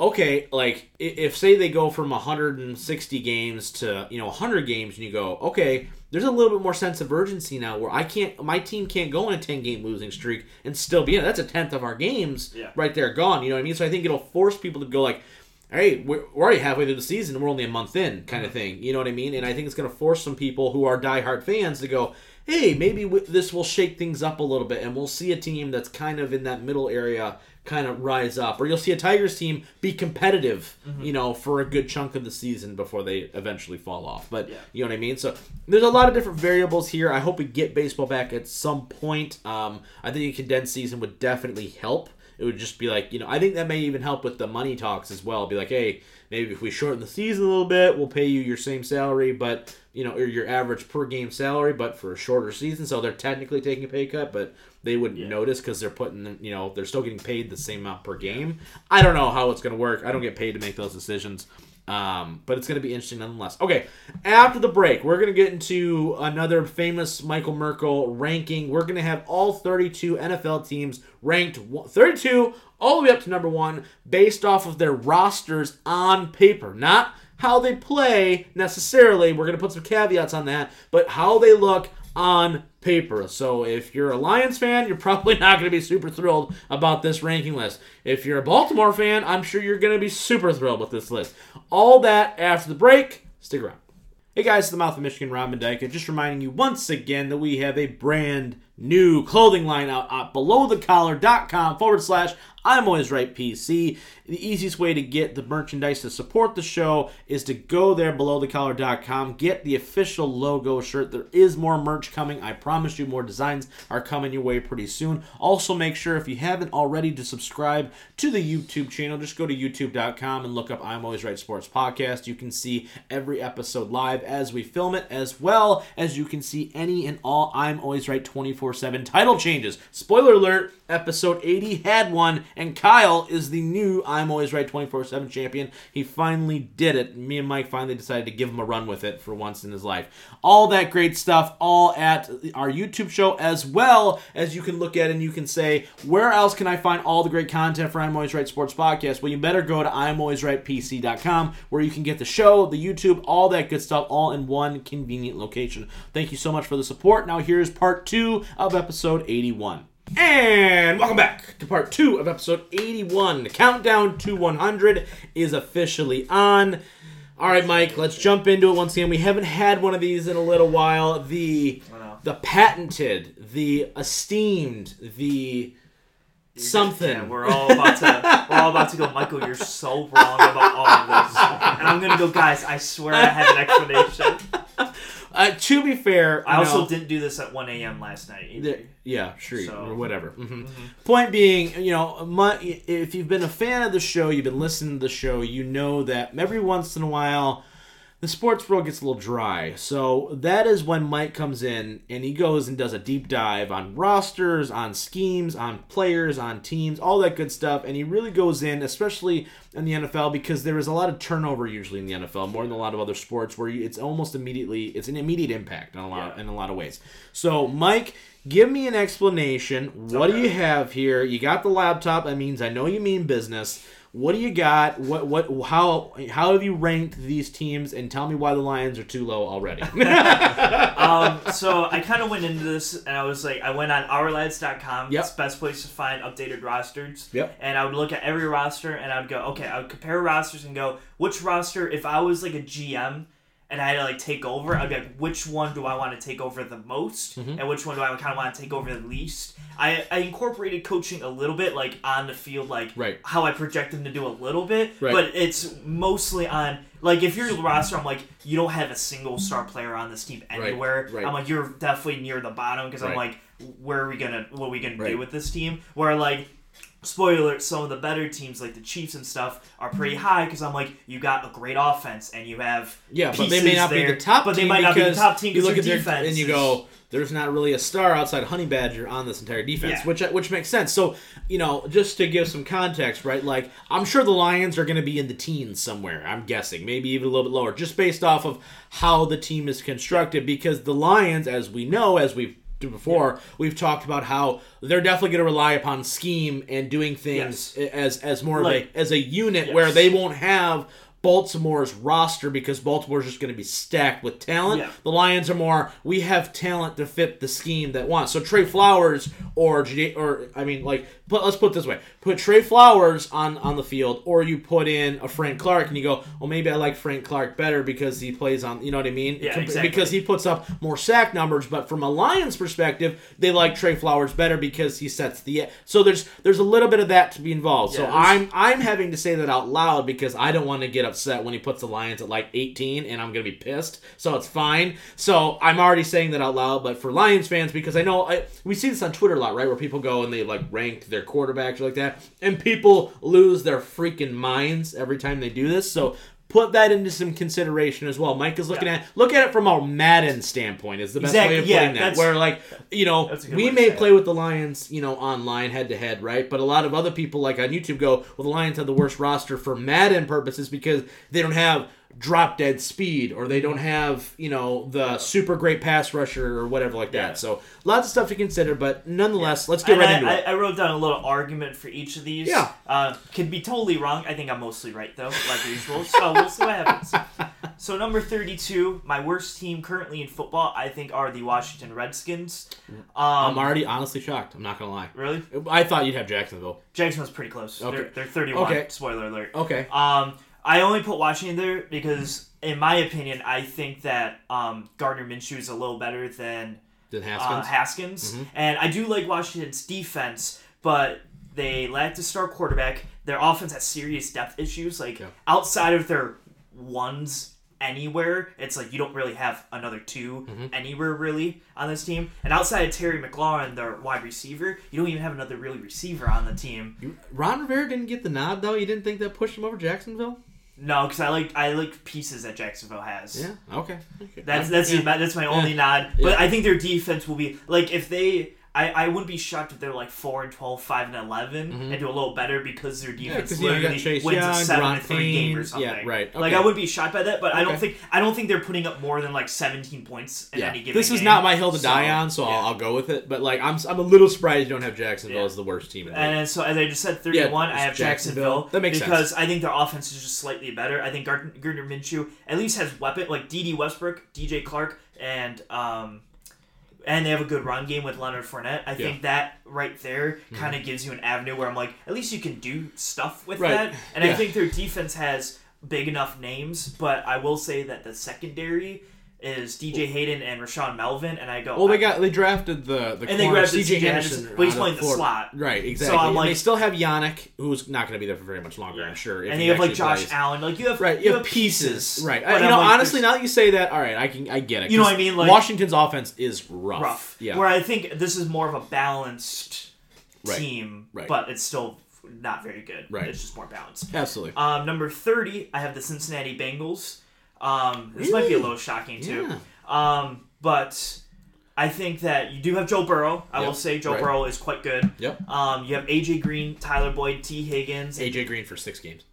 Okay, like if say they go from 160 games to you know 100 games, and you go, okay, there's a little bit more sense of urgency now where I can't, my team can't go on a 10 game losing streak and still be in. it. That's a tenth of our games Yeah. right there gone. You know what I mean? So I think it'll force people to go like, hey, we're, we're already halfway through the season we're only a month in, kind of mm-hmm. thing. You know what I mean? And I think it's going to force some people who are diehard fans to go, hey, maybe this will shake things up a little bit and we'll see a team that's kind of in that middle area kind of rise up. Or you'll see a Tigers team be competitive, you know, for a good chunk of the season before they eventually fall off. But Yeah. you know what I mean? So there's a lot of different variables here. I hope we get baseball back at some point. Um, I think a condensed season would definitely help. It would just be like, you know, I think that may even help with the money talks as well. Be like, hey, maybe if we shorten the season a little bit, we'll pay you your same salary, but you know, or your average per game salary, but for a shorter season. So they're technically taking a pay cut, but they wouldn't notice because they're putting, you know, they're still getting paid the same amount per game. I don't know how it's going to work. I don't get paid to make those decisions. Um, but it's going to be interesting nonetheless. Okay, after the break, we're going to get into another famous Michael Merkel ranking. We're going to have all 32 NFL teams ranked 32 all the way up to number one based off of their rosters on paper, not how they play necessarily. We're going to put some caveats on that, but how they look on paper. So if you're a Lions fan, you're (laughs) probably not going to be super thrilled about this ranking list. If you're a Baltimore fan, I'm sure you're going to be super thrilled with this list. All that after the break. Stick around. Hey guys, it's the Mouth of Michigan, Robin Dyke. Just reminding you once again that we have a brand new clothing line out at belowthecollar.com forward slash I'm always right PC. The easiest way to get the merchandise to support the show is to go there belowthecollar.com, get the official logo shirt. There is more merch coming. I promise you more designs are coming your way pretty soon. Also make sure if you haven't already to subscribe to the YouTube channel, just go to youtube.com and look up I'm always right sports podcast. You can see every episode live as we film it as well as you can see any and all I'm always right 24/7 title changes. Spoiler alert, episode 80 had one and Kyle is the new I'm Always Right 24 7 champion. He finally did it. Me and Mike finally decided to give him a run with it for once in his life. All that great stuff, all at our YouTube show, as well as you can look at and you can say, where else can I find all the great content for I'm Always Right Sports Podcast? Well, you better go to I'm Always Right PC.com where you can get the show, the YouTube, all that good stuff, all in one convenient location. Thank you so much for the support. Now, here's part two of episode 81. And welcome back to part two of episode 81. The countdown to 100 is officially on. All right, Mike, let's jump into it once again. We haven't had one of these in a little while. The the patented, the esteemed, the something. Yeah, we're all about to we're all about to go. Michael, you're so wrong about all of this, and I'm gonna go, guys. I swear I have an explanation. (laughs) Uh, to be fair, I also no, didn't do this at 1 a.m. last night. Either. the- yeah, sure, So- or whatever. hmm Point being, you know, if you've been a fan of the show, you've been listening to the show, you know that every once in a while, the sports world gets a little dry. So that is when Mike comes in and he goes and does a deep dive on rosters, on schemes, on players, on teams, all that good stuff. And he really goes in, especially in the NFL, because there is a lot of turnover usually in the NFL, more than a lot of other sports, where it's almost immediately it's an immediate impact in a lot Yeah. in a lot of ways. So Mike. Give me an explanation. What do you have here? You got the laptop. That means I know you mean business. What do you got? What what how how have you ranked these teams? And tell me why the Lions are too low already. (laughs) um, so I kind of went into this and I was like, I went on ourlads.com. Yep. It's best place to find updated rosters. Yep. And I would look at every roster and I would go, okay, I would compare rosters and go, which roster, if I was like a GM and I had to like take over, I'd be like, which one do I want to take over the most? Mm-hmm. And which one do I kind of want to take over the least? I, I incorporated coaching a little bit, like on the field, like Right. how I project them to do a little bit, Right. but it's mostly on like if you're the roster, I'm like you don't have a single star player on this team anywhere. right. I'm like you're definitely near the bottom because I'm like where are we gonna what are we gonna do with this team? Where like spoiler alert, some of the better teams like the Chiefs and stuff are pretty high because I'm like you got a great offense and you have yeah, but they may not be there, the top but team they might not be the top team you look at their defense and you go, there's not really a star outside Honey Badger on this entire defense, Yeah. which uh, which makes sense. So you know, just to give some context, right? Like I'm sure the Lions are going to be in the teens somewhere. I'm guessing, maybe even a little bit lower, just based off of how the team is constructed. Because the Lions, as we know, as we've do before, we've talked about how they're definitely going to rely upon scheme and doing things as as more Like- of a as a unit Yes. where they won't have Baltimore's roster because Baltimore's just going to be stacked with talent. Yeah. The Lions are more we have talent to fit the scheme that wants. So Trey Flowers or or I mean like put, let's put it this way: put Trey Flowers on on the field, or you put in a Frank Clark, and you go, well, maybe I like Frank Clark better because he plays on. You know what I mean? Yeah, exactly. Because he puts up more sack numbers. But from a Lions perspective, they like Trey Flowers better because he sets the. So there's there's a little bit of that to be involved. so Yeah, I'm I'm having to say that out loud because I don't want to get upset when he puts the Lions at like 18 and I'm gonna be pissed. So it's fine. So I'm already saying that out loud. But for Lions fans, because I know I, we see this on Twitter a lot, right? Where people go and they like rank their quarterbacks or like that, and people lose their freaking minds every time they do this. So. Put that into some consideration as well. Mike is looking Yeah. at look at it from a Madden standpoint. Is the best Exactly, way of yeah, putting that. Where like you know That's a good we may it. play with the Lions, you know, online head to head, right? But a lot of other people, like on YouTube, go, well, the Lions have the worst roster for Madden purposes because they don't have drop dead speed or they don't have, you know, the super great pass rusher or whatever like Yeah. that. So lots of stuff to consider, but nonetheless, let's get And right I, into I, it. I wrote down a little argument for each of these. Yeah. Uh, could be totally wrong. I think I'm mostly right though, like usual. So we'll see what happens. (laughs) So number 32, my worst team currently in football, I think, are the Washington Redskins. Um, I'm already honestly shocked. I'm not gonna lie. really? I thought you'd have Jacksonville. Jacksonville's pretty close. Okay. They're, they're 31. Okay. Spoiler alert. Okay. Um, I only put Washington there because, in my opinion, I think that um, Gardner Minshew is a little better than Then uh, Haskins. Haskins. Mhm. And I do like Washington's defense, but they lack the star quarterback. Their offense has serious depth issues. Like Yeah. outside of their ones anywhere, it's like you don't really have another 2 Mm-hmm. anywhere really on this team. And outside of Terry McLaurin, their wide receiver, you don't even have another really receiver on the team. You- Ron Rivera didn't get the nod though. You didn't think that pushed him over Jacksonville? No, because I like I like pieces that Jacksonville has. Yeah. Okay. okay. That's I'm- that's yeah. that's my only nod. But I think their defense will be like if they. I, I wouldn't be shocked if they're like four and 12, 5 and 11 and do a little better because their defense 'cause, you know, you literally Chase wins Young, a seven Deron to three game or something. Yeah, right. Like I wouldn't be shocked by that, but I don't think I don't think they're putting up more than like seventeen points in Yeah. any given This is game. not my hill to die on, so yeah. I'll, I'll go with it. But like, I'm I'm a little surprised you don't have Jacksonville Yeah. as the worst team in the And league. then, so as I just said, thirty-one. Yeah, I have Jacksonville. Jacksonville. That makes sense. because I think their offense is just slightly better. I think Gardner, Gardner Minshew at least has weapon like D.D. Westbrook, D.J. Chark, and um, and they have a good run game with Leonard Fournette. I think that right there kind of gives you an avenue where I'm like, at least you can do stuff with Mm-hmm. Right. that. And I think their defense has big enough names, but I will say that the secondary is DJ Hayden and Rashaan Melvin, and I go. Well, they got they drafted the the And they drafted CJ Henderson, Henderson, but he's playing the slot. Right, exactly. So I'm and like- they still have Yannick, who's not going to be there for very much longer, I'm sure. if and you have like Josh plays. Allen. Like you have Right, you have pieces. Right. But you I'm know, like, honestly, now that you say that, all right, I can I get it. You know what I mean? Like- Washington's offense is rough. rough. Yeah. Where I think this is more of a balanced Right. team, Right. but it's still not very good. Right. It's just more balanced. Absolutely. Um, number thirty, I have the Cincinnati Bengals. Um, this might be a little shocking too. Yeah. Um, but I think that you do have Joe Burrow. I Yep. will say Joe Right. Burrow is quite good. Yep. Um, you have AJ Green, Tyler Boyd, Tee Higgins. AJ Green for six games.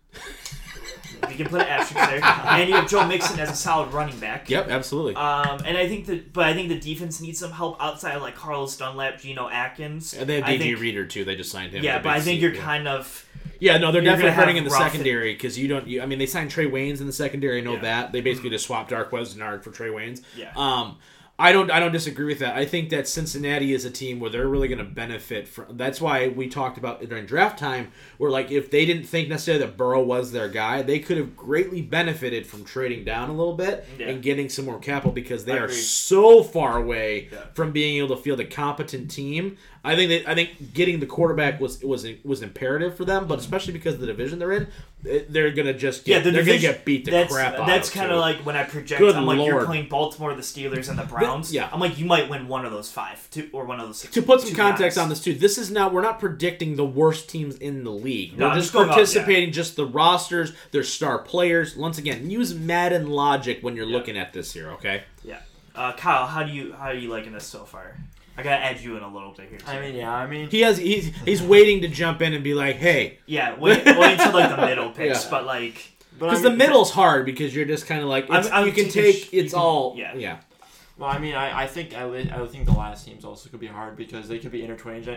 We can put an asterisk there. and you have Joe Mixon as a solid running back. Yep, absolutely. Um, and I think that, but I think the defense needs some help outside of like Carlos Dunlap, Geno Atkins. and they have I DJ think- Reader too. They just signed him. Yeah, but I think C- you're yeah. kind of Yeah, no, they're you're definitely hurting in the rough- secondary because you don't. You, I mean, they signed Trae Waynes in the secondary. I know Yeah. that they basically just swapped Darqueze Dennard for Trae Waynes. Yeah. Um, I don't. I don't disagree with that. I think that Cincinnati is a team where they're really going to benefit from. That's why we talked about during draft time, where like if they didn't think necessarily that Burrow was their guy, they could have greatly benefited from trading down a little bit Yeah. and getting some more capital because they I are agree. so far away Yeah. from being able to field a competent team. I think that I think getting the quarterback was was was imperative for them, but especially because of the division they're in, they're gonna just yeah. get, The they're division, gonna get beat the that's, crap out. That's kind of like when I project. Good I'm like you're playing Baltimore, the Steelers, and the Browns. yeah. I'm like you might win one of those five, two or one of those. Six, to put some context guys. on this too, this is not we're not predicting the worst teams in the league. No, we're just just participating just the rosters, their star players. Once again, use Madden logic when you're Yeah. looking at this here, okay? Yeah. Uh, Kyle, how do you how are you liking this so far? I gotta add you in a little bit here. Too. I mean, yeah, I mean, He has he's he's waiting to jump in and be like, "Hey," yeah, wait, wait until like the middle (laughs) picks, Yeah. but like but I because mean, the middle's hard because you're just kind of like I'm- I'm you can take sh- it's can- all yeah. yeah Well, I mean, I, I think I, li- I think the last teams also could be hard because they could be intertwined.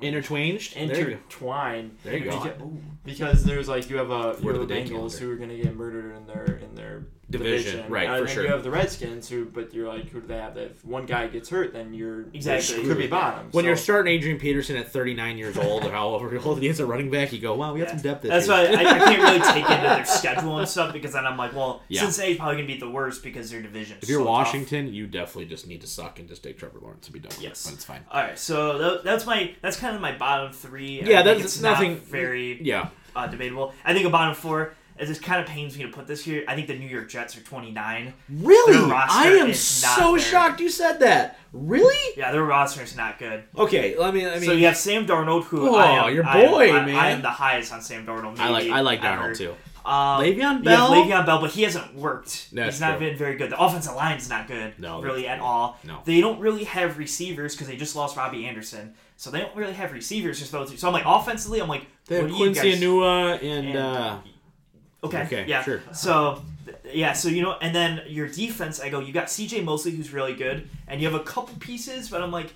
Intertwined. intertwined. There you go. Intertwined. There you go. Beca- Because there's like you have a you Word have the the Bengals who are gonna get murdered in their in their Division, division, right, And for then sure. you have the Redskins who, but you're like, who do they have? If one guy gets hurt, then you're Exactly. could be bottom. When so, you're starting Adrian Peterson at 39 years old or however (laughs) old he is a running back, you go, "Wow, we got some depth." That's issues. why I, I can't really (laughs) take into their schedule and stuff because then I'm like, well, Yeah. Cincinnati's probably gonna be the worst because their division. If you're Washington, you definitely just need to suck and just take Trevor Lawrence and be done with Yes. it. But it's fine. All right, so tha- that's my that's kind of my bottom three. Yeah, think that's it's nothing- Not very Yeah. uh, debatable. I think a bottom four. It just kind of pains me to put this here. I think the New York Jets are 29. Really? I am so there. shocked you said that. Really? Yeah, their roster is not good. Okay, let me. I mean, so you have Sam Darnold, who Oh, I am, your I am- boy, I, man. I am the highest on Sam Darnold. I like I like ever. Darnold too. Um, Le'Veon Bell. have Le'Veon Bell, but he hasn't worked. That's He's not true. been very good. The offensive line is not good, No, really at all. no. They don't really have receivers because they just lost Robbie Anderson, so they don't really have receivers to throw to. So I'm like, offensively, I'm like, They have what do you Quincy guys? Enunwa and, and, uh, Okay. Okay, Yeah. sure. So, yeah. So you know, and then your defense, I go, you got C.J. Mosley, who's really good, and you have a couple pieces, but I'm like,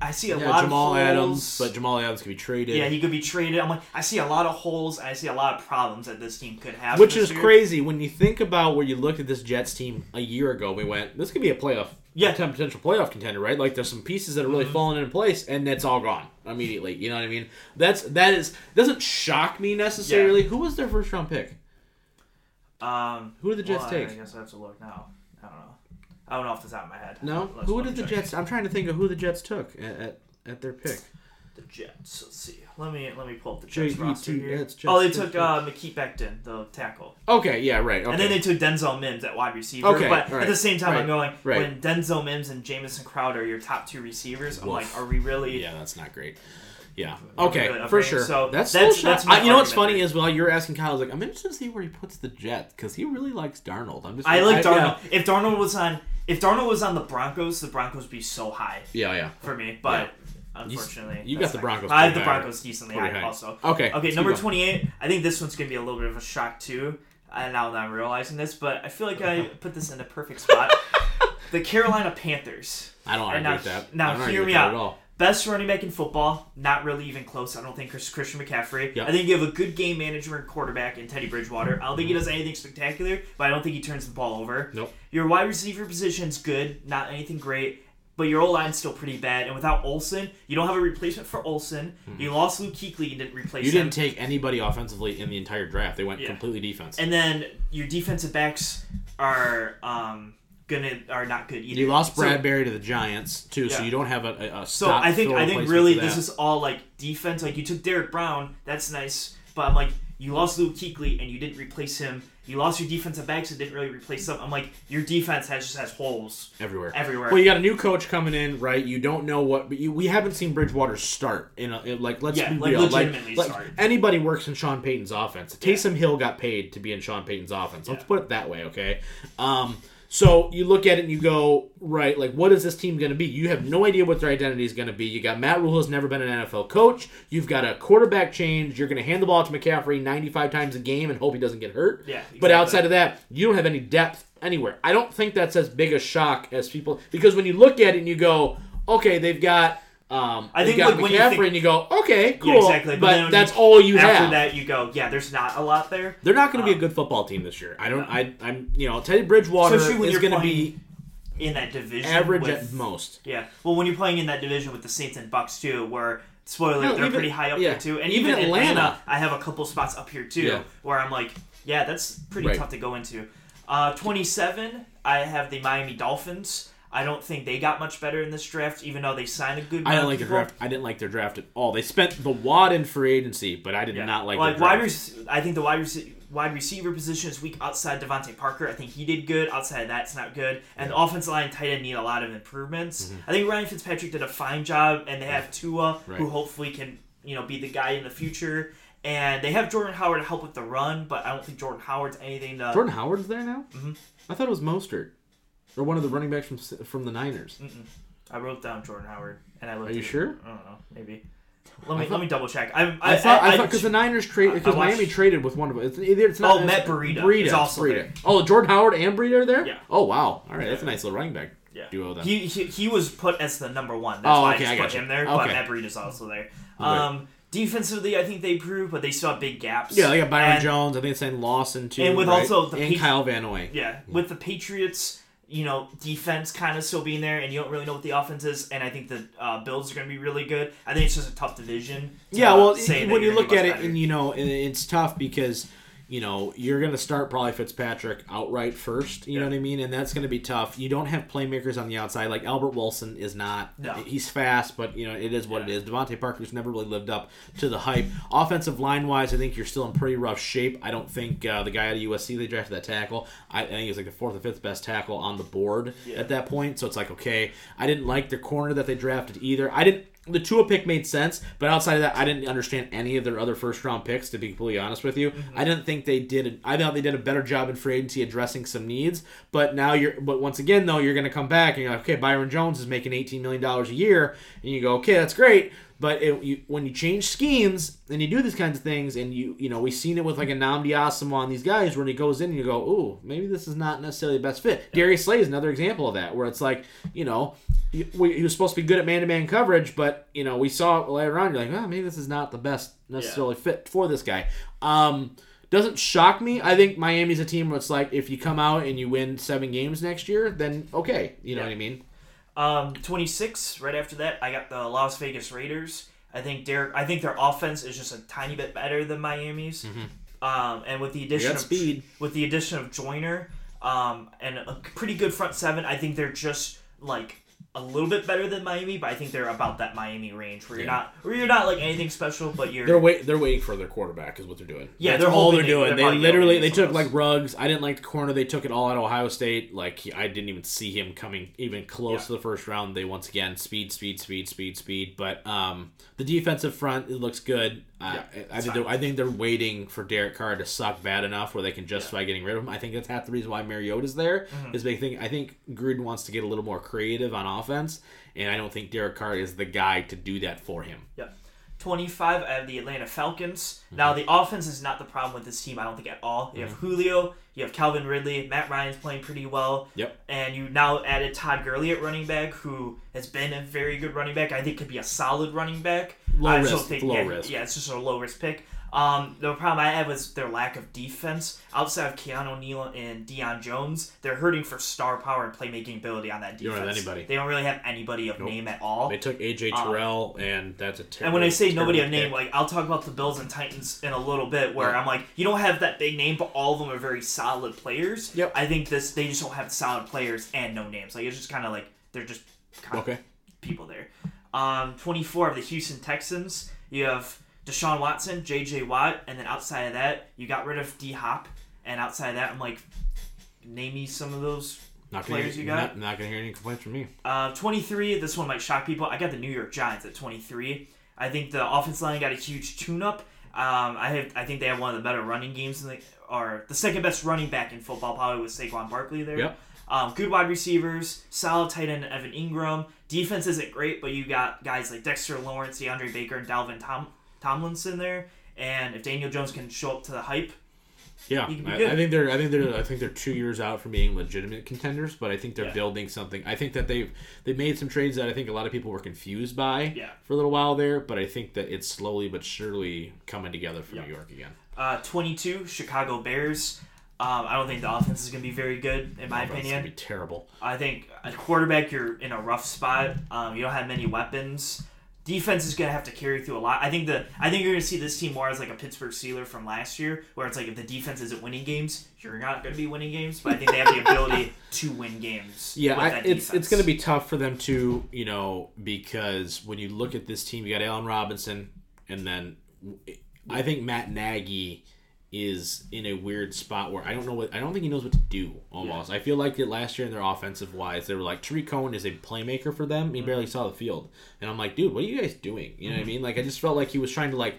I see a yeah, lot Jamal of holes. Adams, but Jamal Adams could be traded. yeah, he could be traded. I'm like, I see a lot of holes, and I see a lot of problems that this team could have. Which is year. crazy when you think about where you looked at this Jets team a year ago. We went, this could be a playoff, Yeah. potential playoff contender, right? Like there's some pieces that are really Mhm. falling into place, and it's all gone immediately. You know what I mean? That's that is doesn't shock me necessarily. Who was their first round pick? Um, Who did the Jets well, take? I guess I have to look now. I don't know. I don't know off the top of my head. No. Let's who did the check. Jets? I'm trying to think of who the Jets took at at, at their pick. The Jets. Let's see. Let me let me pull up the Jets roster here. Jets, oh, they took uh, Mekhi Becton, the tackle, Okay. Yeah. Right. Okay. and then they took Denzel Mims at wide receiver. Okay, but right, at the same time, I'm going right. when Denzel Mims and Jamison Crowder are your top two receivers. I'm like, are we really? yeah, that's not great. Yeah. Okay, for sure. So that's that's- that's I- you know what's funny there. is while you're asking Kyle, I was like, I'm interested to see where he puts the Jets because he really likes Darnold. I'm just. I like Darnold. Yeah. If Darnold was on, if Darnold was on the Broncos, the Broncos would be so high Yeah. Yeah. for me. But unfortunately, you that's got the Broncos I have the. Broncos decently high, high. also. Okay. Okay, number 28. I think this one's gonna be a little bit of a shock too. And now that I'm realizing this, but I feel like I (laughs) put this in a perfect spot. the Carolina Panthers. I don't And argue now- with that. now hear me out. At all. Best running back in football, not really even close. I don't think Chris, Christian McCaffrey. Yep. I think you have a good game manager and quarterback in Teddy Bridgewater. I don't think he mm-hmm. does anything spectacular, but I don't think he turns the ball over. Nope. Your wide receiver position's good, not anything great, but your O line's still pretty bad. And without Olsen, you don't have a replacement for Olsen. You lost Luke Kuechly, you didn't replace. You him. didn't take anybody offensively in the entire draft. They went Yeah. completely defense. and then your defensive backs are um, gonna are not good either. you lost So- Bradberry to the Giants too, so you don't have a, a, So I think I think really this is all like defense. Like you took Derrick Brown, that's nice, but I'm like you lost Luke Kuechly and you didn't replace him. You lost your defensive backs and didn't really replace them. I'm like your defense has just has holes everywhere. everywhere. Well, you got a new coach coming in, right? You don't know what, but you, we haven't seen Bridgewater start in, a, in like let's Yeah, be like, real, like, legitimately like start. anybody works in Sean Payton's offense. Taysom Hill got paid to be in Sean Payton's offense. Let's Yeah. put it that way, okay? Um, so you look at it and you go, right, like what is this team going to be? You have no idea what their identity is going to be. You got Matt Rhule has never been an NFL coach. You've got a quarterback change. You're going to hand the ball to McCaffrey 95 times a game and hope he doesn't get hurt. Yeah, But outside of that, you don't have any depth anywhere. I don't think that's as big a shock as people because when you look at it and you go, okay, they've got um, I think, like, when you think- and you go, okay, cool, Yeah, exactly. but, But then that's you- all you After have. that, you go, yeah, there's not a lot there. They're not going to be a Um, good football team this year. I don't. I. I'm. You know, Teddy Bridgewater when is you're going to be In that division, average with, at most. Yeah, well, when you're playing in that division with the Saints and Bucks too, where spoiler, No, they're even- pretty high up yeah. there too, and Even even, Atlanta. Atlanta, I have a couple spots up here too, Yeah. where I'm like, yeah, that's pretty Right. tough to go into. Uh, 27, I have the Miami Dolphins. I don't think they got much better in this draft, even though they signed a good. I didn't like their draft. I didn't like their draft at all. They spent the wad in free agency, but I did Yeah. not like. like their wide. Rec- I think the wide rec- wide receiver position is weak outside DeVante Parker. I think he did good. Outside of that, it's not good. And the offensive line, tight end need a lot of improvements. I think Ryan Fitzpatrick did a fine job, and they have Tua, Mm-hmm. Right. who hopefully can you know be the guy in the future. And they have Jordan Howard to help with the run, but I don't think Jordan Howard's anything to. Jordan Howard's there now. Mhm. I thought it was Mostert, or one of the running backs from from the Niners. Mm-mm. I wrote down Jordan Howard, and I looked. Are you at- sure? I don't know. Maybe. Let me thought- let me double check. I I, I, thought I, I, because the Niners trade because Miami traded with one of them. It's either it's not Oh, Matt Breida Breida is also Breida. there. Oh, Jordan Howard and Breida are there. Yeah. Oh wow. All right, that's a nice little running back Yeah. duo then. He, he he was put as the number one. That's Oh, why okay, I I just put gotcha. him there. But Okay. Matt Breida's also there. Um, defensively, I think they improved, but they still have big gaps. yeah, they got Byron And- Jones. I think it's saying Lawson too. and with right? also the and Patri- Kyle Van Noy. Yeah, with the Patriots, you know, defense kind of still being there, and you don't really know what the offense is. And I think the uh, Bills are going to be really good. I think it's just a tough division. to, Yeah, well, say that when you look at it, better. and you know, it's tough because you know you're going to start probably Fitzpatrick outright first. You know what I mean, and that's going to be tough. You don't have playmakers on the outside like Albert Wilson is not. No. He's fast, but you know it is what Yeah. it is. DeVante Parker's never really lived up to the hype. Offensive line wise, I think you're still in pretty rough shape. I don't think uh, the guy out of USC they drafted that tackle. I, I think he's like the fourth or fifth best tackle on the board Yeah. at that point. So it's like okay, I didn't like the corner that they drafted either. I didn't. The Tua pick made sense, but outside of that, I didn't understand any of their other first round picks. To be completely honest with you, mm-hmm. I didn't think they did. I thought they did a better job in free agency addressing some needs. But now you're. But once again, though, you're going to come back and you're like, okay, Byron Jones is making eighteen million dollars a year, and you go, okay, that's great. But it, you, when you change schemes and you do these kinds of things, and you you know we've seen it with like a Nnamdi Asomugha and these guys, when he goes in and you go, ooh, maybe this is not necessarily the best fit. Darius Slay is another example of that, where it's like, you know, he, we, he was supposed to be good at man-to-man coverage, but you know we saw it later on. You're like, oh, maybe this is not the best necessarily fit for this guy. Um, doesn't shock me. I think Miami's a team where it's like if you come out and you win seven games next year, then okay, you know Yeah. what I mean. Um, 26. Right after that, I got the Las Vegas Raiders. I think Derek. I think their offense is just a tiny bit better than Miami's. Um, and with the addition of speed. with the addition of Joyner, um, and a pretty good front seven. I think they're just like a little bit better than Miami, but I think they're about that Miami range where you're Yeah. not where you're not like anything special, but you're They're wait. They're waiting for their quarterback. Is what they're doing. Yeah, That's they're all they're doing. They literally they took like Ruggs. I didn't like the corner. They took it all at Ohio State. Like he, I didn't even see him coming even close Yeah. to the first round. They once again speed, speed, speed, speed, speed. But um, the defensive front it looks good. Uh, Yeah, I, think they're, I think they're waiting for Derek Carr to suck bad enough where they can justify getting rid of him. I think that's half the reason why Mariota's there. Mm-hmm. Is big thing. I think Gruden wants to get a little more creative on offense, and I don't think Derek Carr is the guy to do that for him. Yeah. 25, I have the Atlanta Falcons. Mm-hmm. Now, the offense is not the problem with this team, I don't think, at all. You have Julio, you have Calvin Ridley, Matt Ryan's playing pretty well. Yep. And you now added Todd Gurley at running back, who has been a very good running back. I think could be a solid running back. Low I risk, think, low yeah, risk. Yeah, it's just a low risk pick. Um, the problem I have is their lack of defense. Outside of Keanu Neal and Deion Jones, they're hurting for star power and playmaking ability on that You defense. don't have anybody. They don't really have anybody of Nope. name at all. They took AJ Um, Terrell, and that's a terrible. And when I say nobody of name, pick. like I'll talk about the Bills and Titans in a little bit, where Yeah. I'm like, you don't have that big name, but all of them are very solid players. Yep. I think this they just don't have solid players and no names. Like it's just kind of like they're just kind okay, people there. Um, 24 of the Houston Texans. You have Deshaun Watson, J.J. Watt, and then outside of that, you got rid of D Hop, and outside of that, I'm like, name me some of those not players hear, you got? Not, not gonna hear any complaints from me. Uh, 23, this one might shock people. I got the New York Giants at 23. I think the offense line got a huge tune-up. Um, I have, I think they have one of the better running games in the, or the second best running back in football, probably with Saquon Barkley there. Yep. Um, good wide receivers, solid tight end Evan Engram. Defense isn't great, but you got guys like Dexter Lawrence, DeAndre Baker, and Dalvin Tom- Tomlinson there. And if Daniel Jones can show up to the hype, Yeah, He could be I, good. I think they're. I think they're. I think they're two years out from being legitimate contenders, but I think they're Yeah. building something. I think that they've they made some trades that I think a lot of people were confused by Yeah. for a little while there, but I think that it's slowly but surely coming together for Yeah. New York again. uh, 22, Chicago Bears. Um, I don't think the offense is going to be very good, in my It's opinion. gonna be terrible. I think at quarterback, you're in a rough spot. Um, you don't have many weapons. Defense is gonna have to carry through a lot. I think the I think you're gonna see this team more as like a Pittsburgh Steeler from last year, where it's like if the defense isn't winning games, you're not gonna be winning games. But I think they have the ability (laughs) to win games. Yeah, I, it's it's going to be tough for them to, you know, because when you look at this team, you got Allen Robinson, and then I think Matt Nagy is in a weird spot where I don't know what I don't think he knows what to do. Almost, I feel like that last year in their offensive wise, they were like Tarik Cohen is a playmaker for them. He Mm-hmm. barely saw the field, and I'm like, dude, what are you guys doing? You know what I mean? Like, I just felt like he was trying to like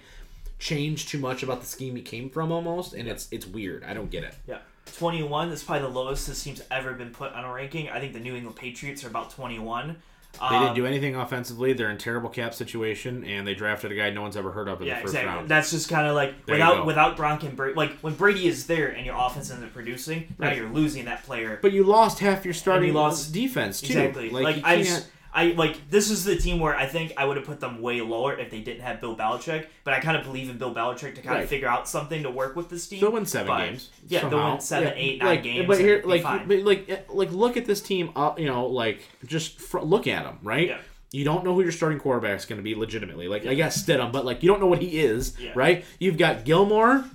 change too much about the scheme he came from almost, and it's it's weird. I don't get it. Yeah. 21 is probably the lowest this team's ever been put on a ranking. I think the New England Patriots are about 21. They didn't um, do anything offensively. They're in terrible cap situation, and they drafted a guy no one's ever heard of in Yeah, the first exactly. round. That's just kind of like There you without go. without Gronk and Brady. Like when Brady is there and your offense isn't producing, now Right. you're losing that player. but you lost half your starting lost- defense too. Exactly. Like, Like, you I can't. just, I like this is the team where I think I would have put them way lower if they didn't have Bill Belichick. But I kind of believe in Bill Belichick to kind Right. of figure out something to work with this team. They'll win seven But- games. Yeah, they'll somehow. win seven, Yeah, eight, nine like, games. But here, like, but like, eh, like, look at this team. You know, like, just fr- look at them, right? Yeah. You don't know who your starting quarterback is going to be legitimately. Like, I guess Stidham, but like, you don't know what he is, Yeah. right? You've got Gilmore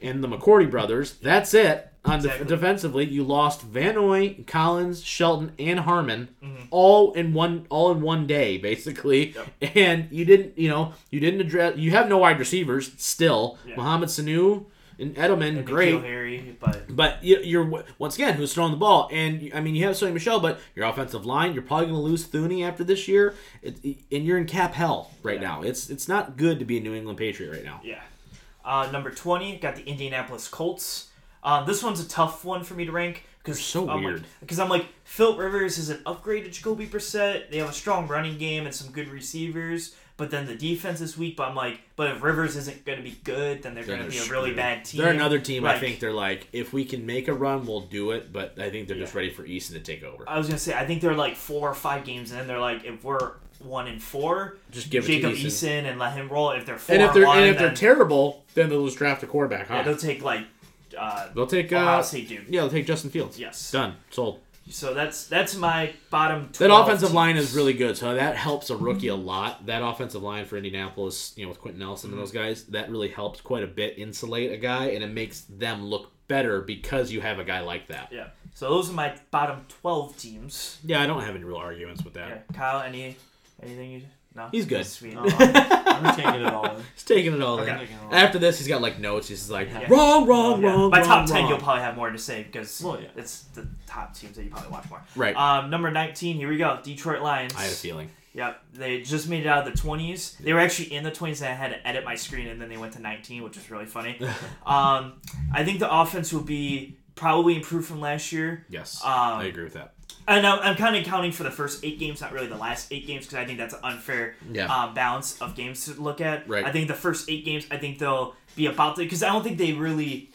and the McCourty brothers. That's it. On def- defensively, you lost Van Noy, Collins, Shelton, and Harmon, Mm-hmm. all in one, all in one day, basically. And you didn't, you know, you didn't address. You have no wide receivers still. Yeah. Mohamed Sanu and Edelman, And great. Harry, but But you- you're once again who's throwing the ball, and I mean you have Sony Michel, but your offensive line, you're probably going to lose Thuney after this year, it, and you're in cap hell right Yeah. now. It's it's not good to be a New England Patriot right now. yeah. Uh, number twenty got the Indianapolis Colts. Um, this one's a tough one for me to rank because so I'm weird. Because I'm like Philip Rivers is an upgrade to Jacoby Brissett. They have a strong running game and some good receivers, but then the defense is weak. But I'm like, but if Rivers isn't going to be good, then they're Then going to they're be a really bad team. They're another team. I think they're like, if we can make a run, we'll do it. But I think they're just ready for Eason to take over. I was gonna say I think they're like four or five games in. They're like if we're one and four, Just give it Jacob to Easton. Eason and let him roll. If they're four And if they're one, and if they're then, terrible, then they'll just draft a quarterback. yeah, Huh? they'll take like uh, they'll take Ohio uh, State dude. yeah, they'll take Justin Fields. Yes. Done. Sold. So that's that's my bottom. 12 That offensive teams. line is really good, so that helps a rookie a lot. That offensive line for Indianapolis, you know, with Quenton Nelson and those guys, that really helps quite a bit insulate a guy, and it makes them look better because you have a guy like that. Yeah. So those are my bottom twelve teams. Yeah, I don't have any real arguments with that. Yeah. Kyle, any anything you? No. He's good. Sweet. No, I'm, I'm taking it all in. (laughs) He's taking it all I'm in. taking it all in. After this, he's got like notes. He's like Yeah. wrong, wrong, Yeah. wrong. My wrong, top ten, wrong. you'll probably have more to say because Well, yeah. it's the top teams that you probably watch more. Right. Um, number nineteen. Here we go. Detroit Lions. I had a feeling. Yep, they just made it out of the 20s. They were actually in the 20s, and I had to edit my screen, and then they went to 19, which is really funny. (laughs) um, I think the offense will be probably improved from last year. Yes, Um, I agree with that. And I'm, I'm kind of counting for the first eight games, not really the last eight games, because I think that's an unfair Yeah. um, balance of games to look at. Right. I think the first eight games, I think they'll be about the because I don't think they really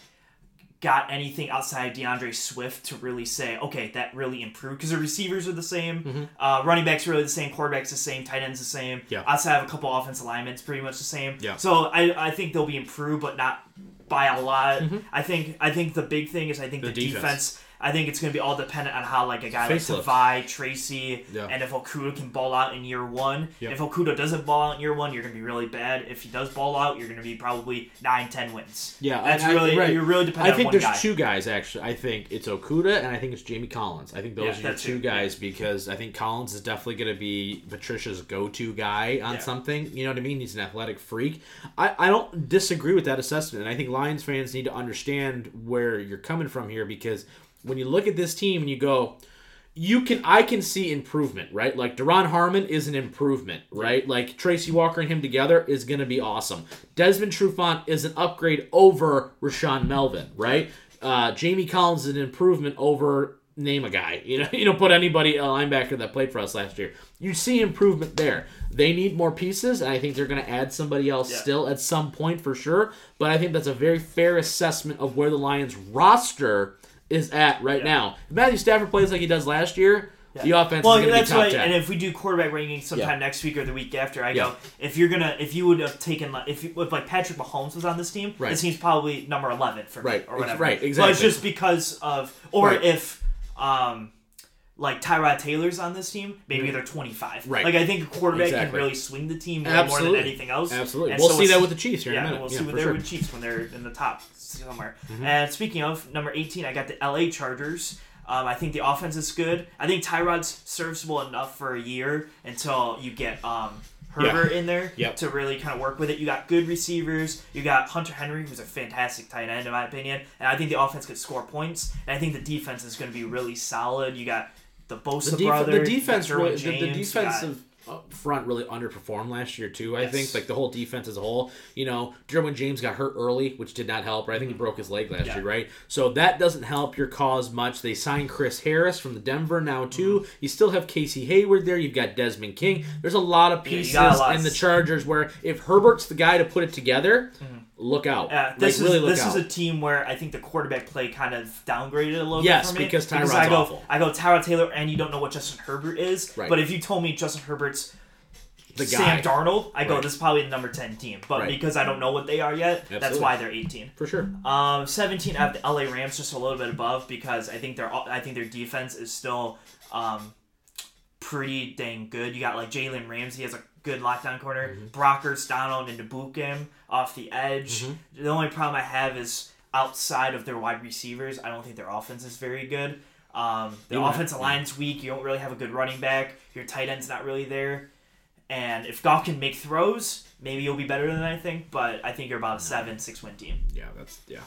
got anything outside D'Andre Swift to really say, okay, that really improved because the receivers are the same, uh, running backs really the same, quarterbacks the same, tight ends the same. Mm-hmm. Yeah. Outside of a couple offense alignments, pretty much the same. Yeah. So I, I think they'll be improved, but not by a lot. I think I think the big thing is I think Mm-hmm. The the, defense. defense. I think it's going to be all dependent on how like a guy like. Tavai, Tracy, Yeah. and if Okudah can ball out in year one. If Okudah doesn't ball out in year one, you're going to be really bad. If he does ball out, you're going to be probably nine, ten wins. Yeah, that's I- I- really right. you're really dependent. I think there's guy. two guys actually. I think it's Okudah and I think it's Jamie Collins. I think those Yeah, are your two it. guys because I think Collins is definitely going to be Patricia's go-to guy on Yeah. something. You know what I mean? He's an athletic freak. I, I don't disagree with that assessment, and I think Lions fans need to understand where you're coming from here because when you look at this team and you go. You can, I can see improvement, right? Like Duron Harmon is an improvement, right? Like Tracy Walker and him together is going to be awesome. Desmond Trufant is an upgrade over Rashaan Melvin, right? Uh, Jamie Collins is an improvement over name a guy. (laughs) You know, you know, put anybody a linebacker that played for us last year. You see improvement there. They need more pieces, and I think they're going to add somebody else Yeah. still at some point for sure. But I think that's a very fair assessment of where the Lions roster is at right Yeah. now. If Matthew Stafford plays like he does last year, the offense well, is going to be that's top why. ten. And if we do quarterback rankings sometime Yeah. next week or the week after, I Yeah. go if you're gonna if you would have taken like if, you, if like Patrick Mahomes was on this team, Right. this team's probably number eleven for me Right, or ex- whatever. right, exactly. But it's just because of or Right. if um like Tyrod Taylor's on this team, maybe they're 25. Mm-hmm. Right. Like I think a quarterback Exactly. can really swing the team more than anything else. Absolutely, And we'll so see that with the Chiefs here in yeah, a minute. we'll yeah, see what they're sure. with Chiefs when they're in the top somewhere. Mm-hmm. And speaking of number 18, I got the LA Chargers. Um, I think the offense is good. I think Tyrod's serviceable enough for a year until you get um, Herbert in there Yep. to really kind of work with it. You got good receivers. You got Hunter Henry, who's a fantastic tight end in my opinion, and I think the offense could score points. And I think the defense is going to be really solid. You got the Bosa the, def- brother, the defense you got Derwin the, the James, defensive up front really underperformed last year too. I Yes. think like the whole defense as a whole. You know, Derwin James got hurt early, which did not help. Right? I think he broke his leg last Mm-hmm. Yeah. year, right? So that doesn't help your cause much. They signed Chris Harris from the Denver now too. Mm-hmm. You still have Casey Hayward there. You've got Desmond King. There's a lot of pieces a lot. in the Chargers where if Herbert's the guy to put it together, look out. Like this really is look this out. is a team where I think the quarterback play kind of downgraded a little Yes, bit for me. because Tyrod's I go, awful. I go Tyrod Taylor, and you don't know what Justin Herbert is. Right. But if you told me Justin Herbert's the Sam guy Darnold, I go Right. this is probably the number ten team. But Right. because I don't know what they are yet, that's why they're eighteen. for sure. Um, seventeen, I have the LA Rams just a little bit above because I think their I think their defense is still um, pretty dang good. You got like Jalen Ramsey has a good lockdown corner, Mm-hmm. Brockers, Donald, and Debukim off the edge. Mm-hmm. The only problem I have is outside of their wide receivers, I don't think their offense is very good. Um, the want- offensive line's weak. You don't really have a good running back. Your tight end's not really there. And if Goff can make throws, maybe you'll be better than I think. But I think you're about a seven, six win team. Yeah, that's yeah.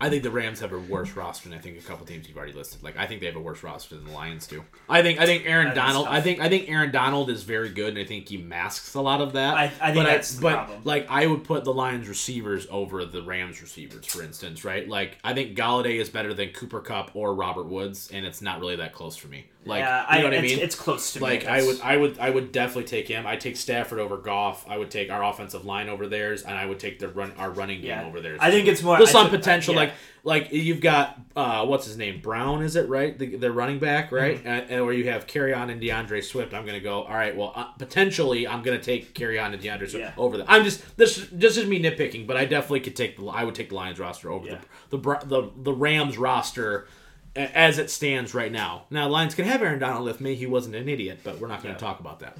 I think the Rams have a worse roster than I think a couple teams you've already listed. Like I think they have a worse roster than the Lions do. I think I think Aaron That Donald. I think I think Aaron Donald is very good, and I think he masks a lot of that. I- I think but that's the but problem. like I would put the Lions receivers over the Rams receivers, for instance, right? Like I think Golladay is better than Cooper Kupp or Robert Woods, and it's not really that close for me. Like yeah, you know what I mean? It's close to me. like I would, I would, I would definitely take him. I take Stafford over Goff. I would take our offensive line over theirs, and I would take the run our running game Yeah. over theirs. I think it's more. Just I on potential, yeah. like like you've got uh, what's his name Brown, is it right? The, the running back, right? Mm-hmm. And, and or you have Kerryon and D'Andre Swift. I'm gonna go. All right, well, uh, potentially I'm gonna take Kerryon and D'Andre Swift over them. I'm just this this is me nitpicking, but I definitely could take the I would take the Lions roster over the the the the Rams roster. As it stands right now. Now, Lions can have Aaron Donald if me. He wasn't an idiot, but we're not going to talk about that.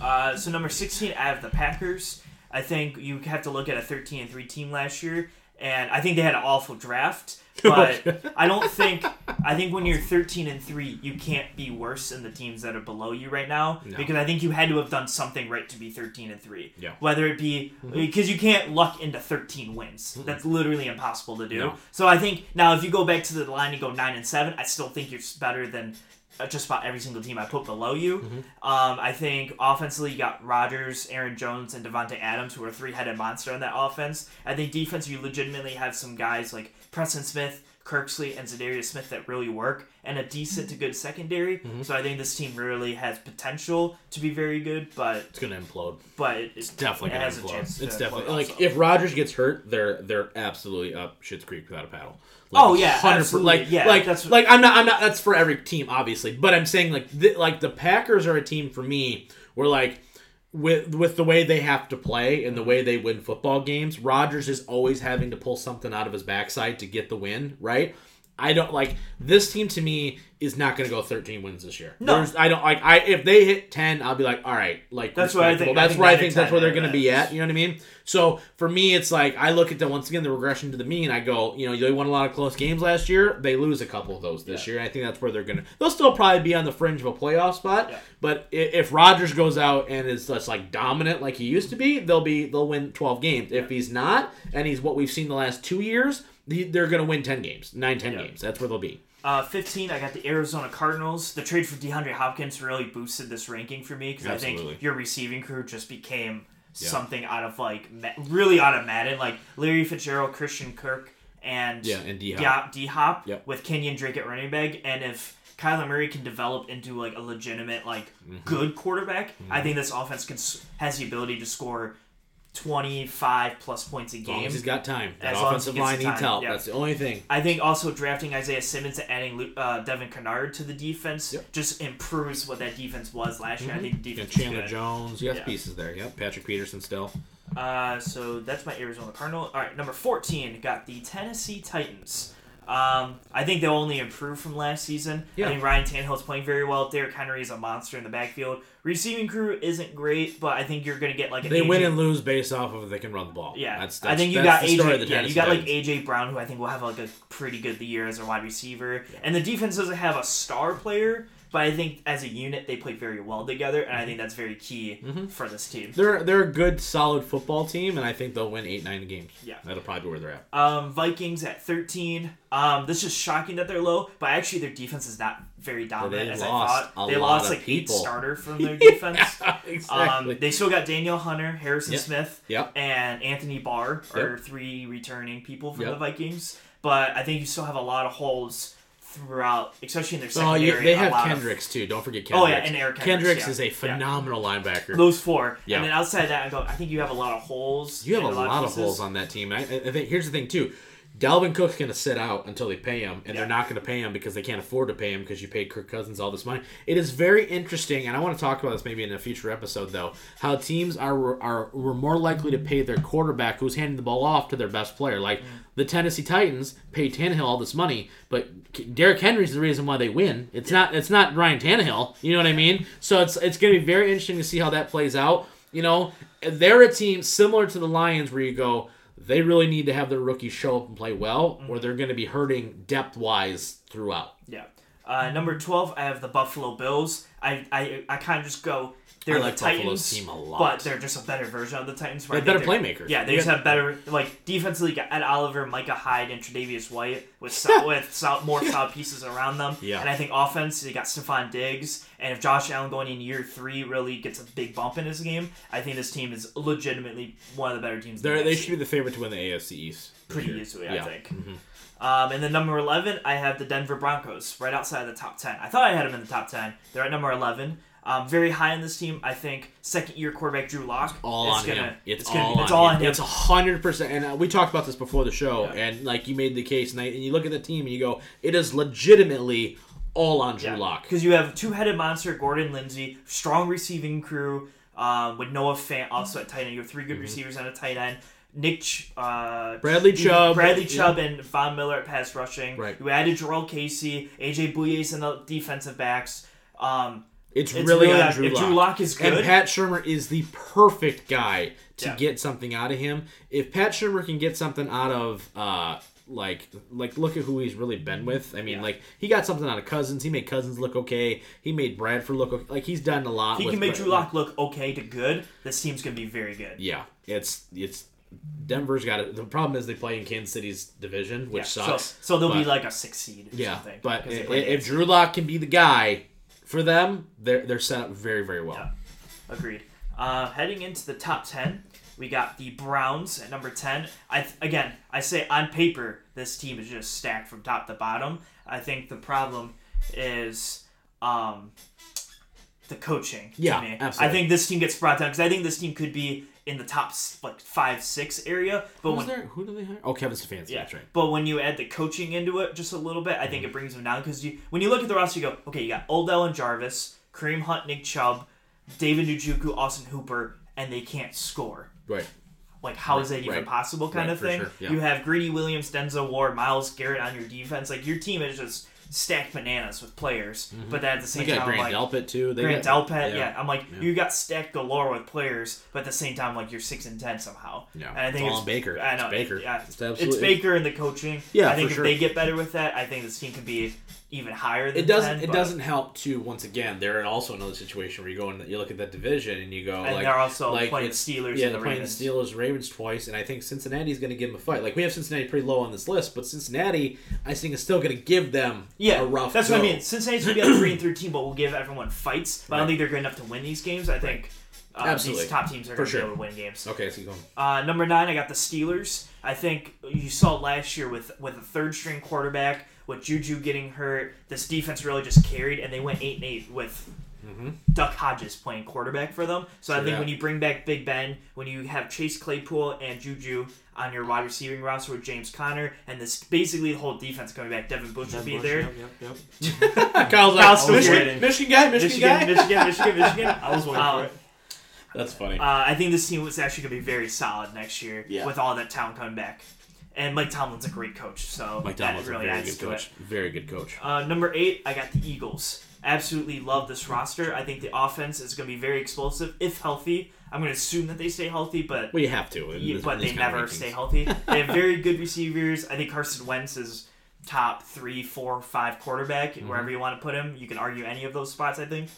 Uh, so number sixteen, I have the Packers. I think you have to look at a thirteen and three team last year, and I think they had an awful draft. (laughs) But I don't think I think when you're thirteen and three, you can't be worse than the teams that are below you right now. No. Because I think you had to have done something right to be thirteen and three. Yeah. Whether it be mm-hmm. because you can't luck into thirteen wins. That's literally impossible to do. No. So I think now if you go back to the line and go nine and seven, I still think you're better than just about every single team I put below you. Mm-hmm. Um, I think offensively you got Rodgers, Aaron Jones, and Davante Adams, who are three-headed monster on that offense. I think defense you legitimately have some guys like Preston Smith, Kirksey, and Za'Darius Smith that really work, and a decent to good secondary. Mm-hmm. So I think this team really has potential to be very good, but It's going to implode. but it, it's Definitely going has to implode. It's definitely like also. if Rodgers gets hurt, they're they're absolutely up shit's creek without a paddle. Like, Oh, yeah, 100% absolutely. Like Yeah, like that's- like I'm not I'm not that's for every team obviously, but I'm saying like th- like the Packers are a team for me where like with with the way they have to play and the way they win football games, Rodgers is always having to pull something out of his backside to get the win, right? I don't like this team to me is not going to go 13 wins this year. No. There's, I don't like I if they hit 10, I'll be like, all right, like That's what I think- That's where I think that's where they're going to be at. You know what I mean? So for me, it's like I look at the once again the regression to the mean. I go, you know, they won a lot of close games last year. They lose a couple of those this year. I think that's where they're gonna. They'll still probably be on the fringe of a playoff spot. Yeah. But if Rodgers goes out and is just like dominant like he used to be, they'll be they'll win twelve games. If he's not, and he's what we've seen the last two years, he- they're gonna win ten games, nine, ten Yeah. games. That's where they'll be. Uh, 15, I got the Arizona Cardinals. The trade for DeAndre Hopkins really boosted this ranking for me because I think your receiving crew just became something out of like really out of Madden, like Larry Fitzgerald, Christian Kirk, and Yeah, and D-Hop. D Hop Yep. with Kenyan Drake at running back, and if Kyler Murray can develop into like a legitimate like good quarterback, I think this offense can has the ability to score 25 plus points a game. as he's got time, that As long as he offensive line needs help. yeah. That's the only thing. I think also drafting Isaiah Simmons and adding uh, Devon Kennard to the defense Yep. just improves what that defense was last year. I think the defense is Chandler. Jones. You got Yeah. pieces there. Yep. Patrick Peterson still. Uh, so that's my Arizona Cardinal. All right, number fourteen got the Tennessee Titans. Um, I think they'll only improve from last season. Yeah. I think Ryan Tannehill's playing very well. Derrick Henry is a monster in the backfield. Receiving crew isn't great, but I think you're going to get like They AJ win and lose based off of if they can run the ball. Yeah, that's, I think you that's got the story of AJ. Yeah, you got like AJ Brown, who I think will have like a pretty good year as a wide receiver. And the defense doesn't have a star player, but I think as a unit they play very well together, and I think that's very key Mm-hmm. for this team. They're they're a good, solid football team, and I think they'll win eight, nine games. Yeah. that'll probably be where they're at. Um, Vikings at thirteen. Um, this is shocking that they're low, but actually their defense is not very dominant they as I thought. They lost like people. eight starter from (laughs) their defense. exactly. Um, they still got Danielle Hunter, Harrison Yep. Smith, Yep. and Anthony Barr are Yep. three returning people from the Vikings. But I think you still have a lot of holes throughout, especially in their oh, secondary. yeah, they have lot of- Kendricks too. Don't forget Oh, yeah, and Eric Kendricks, Kendricks, yeah. is a Yeah. phenomenal linebacker. those four. Yeah. And then outside that, I go. I think you have a lot of holes. You have a in lot, of pieces. holes on that team. I, I think here's the thing too. Dalvin Cook's going to sit out until they pay him, and Yeah. they're not going to pay him because they can't afford to pay him because you paid Kirk Cousins all this money. It is very interesting, and I want to talk about this maybe in a future episode though. How teams are are were more likely to pay their quarterback who's handing the ball off to their best player. Like mm. the Tennessee Titans pay Tannehill all this money, but Derrick Henry's the reason why they win. It's not it's not Ryan Tannehill. You know what I mean? So it's it's going to be very interesting to see how that plays out. You know, they're a team similar to the Lions where you go, they really need to have their rookies show up and play well, or they're going to be hurting depth wise throughout. Yeah. Uh, number twelve, I have the Buffalo Bills. I I, I kind of just go. They're I like the Titans, Buffalo's team a lot. but they're just a better version of the Titans. They're better playmakers. Yeah, they You just have better like defensively. Got Ed Oliver, Micah Hyde, and Tre'Davious White with sol- (laughs) with sol- more solid pieces around them. Yeah. and I think offense they got Stefon Diggs, and if Josh Allen going in year three really gets a big bump in his game, I think this team is legitimately one of the better teams. the they should be the favorite to win the AFC East. pretty year. easily, I Yeah. think. Mhm. Um, and then number 11, I have the Denver Broncos, right outside of the top 10. I thought I had them in the top 10. They're at number 11. Um, very high on this team. I think second year quarterback Drew Lock. all is on gonna, him. It's, gonna, all, it's on all him. on him. It's a hundred percent. And uh, we talked about this before the show, Yeah. and like you made the case, and, I, and you look at the team and you go, it is legitimately all on Drew Lock. Because you have two headed monster, Gordon Lindsay, strong receiving crew, um, with Noah Fant also at tight end. You have three Mm-hmm. good receivers and a tight end. Nick, Ch- uh, Bradley Chubb, Bradley yeah. Chubb, and Von Miller at pass rushing. Right. You added Jurrell Casey, AJ Bouye's in the defensive backs. Um, It's, it's really, really on Drew if Lock. Drew Lock is good- and Pat Shurmur is the perfect guy to Yeah. get something out of him. If Pat Shurmur can get something out of uh like like look at who he's really been with. I mean, Yeah. like he got something out of Cousins. He made Cousins look okay. He made Bradford look okay. Like he's done a lot. he with can make Drew Lock look okay to good, this team's gonna be very good. Yeah, it's it's Denver's got it. The problem is they play in Kansas City's division, which Yeah, sucks. So, so they'll be like a six seed or yeah, something. but if against- Drew Lock can be the guy for them, they're they're set up very very well. Yeah. Agreed. Uh, heading into the top 10, we got the Browns at number 10. I th- Again, I say on paper, this team is just stacked from top to bottom. I think the problem is um, the coaching. to Yeah, me. absolutely. I think this team gets brought down because I think this team could be in the top like five, six area. But Who's when there? Who do they hire? Oh, Kevin Stefanski. yeah, That's right. but when you add the coaching into it just a little bit, I think it brings them down because you when you look at the roster, you go, okay, you got Odell and Jarvis, Kareem Hunt, Nick Chubb, David Njoku, Austin Hooper, and they can't score. Right. Like, how is that even right. possible? Kind Right, of for thing. sure, yeah. You have Greedy Williams, Denzel Ward, Myles Garrett on your defense. Like your team is just stacked bananas with players. Mm-hmm. But then at the same time, Grant like, Delpit too. They Grant got, Delpit, yeah. I'm like, Yeah. you got stacked galore with players, but at the same time, like you're six and ten somehow. Yeah. and I think It's it's Baker. I know It's Baker. Yeah, It's it's, Baker and the coaching. Yeah, I think if sure. they get better with that, I think this team could be even higher than It doesn't. 10, it doesn't help to Once again, they're in also another situation where you go and you look at that division and you go And like they're also like playing the Steelers Yeah, and they're the playing the Steelers, Ravens twice, and I think Cincinnati's going to give them a fight. Like we have Cincinnati pretty low on this list, but Cincinnati, I think, is still going to give them Yeah, a rough. that's go. what I mean. Cincinnati's gonna be a three and thirteen, but we'll give everyone fights. But I don't think they're good enough to win these games. I think uh, Absolutely. these top teams are For gonna sure. be able to win games. Okay, so you go. Uh, number nine, I got the Steelers. I think you saw last year with with a third string quarterback, with Juju getting hurt, this defense really just carried, and they went eight and eight with Duck Hodges playing quarterback for them. So I think that. when you bring back Big Ben, when you have Chase Claypool and Juju on your wide receiving roster with James Conner, and this basically the whole defense coming back, Devin Bush will be Bush, there. Yep, yep, yep. Kyle's (laughs) (laughs) Kyle's like, still Michigan. Michigan guy, Michigan, Michigan, guy. Michigan, Michigan, Michigan. (laughs) I was waiting Um, for it. That's funny. Uh, I think this team was actually going to be very solid next year Yeah. with all that talent coming back. And Mike Tomlin's a great coach, so Mike that Tomlin's really a very adds good to coach. Very good coach. Uh, number eight, I got the Eagles. Absolutely love this roster. I think the offense is going to be very explosive if healthy. I'm going to assume that they stay healthy, but Well, you have to. yeah, this- but they never stay healthy. (laughs) They have very good receivers. I think Carson Wentz is top three, four, five quarterback Mm-hmm. wherever you want to put him. You can argue any of those spots. I think.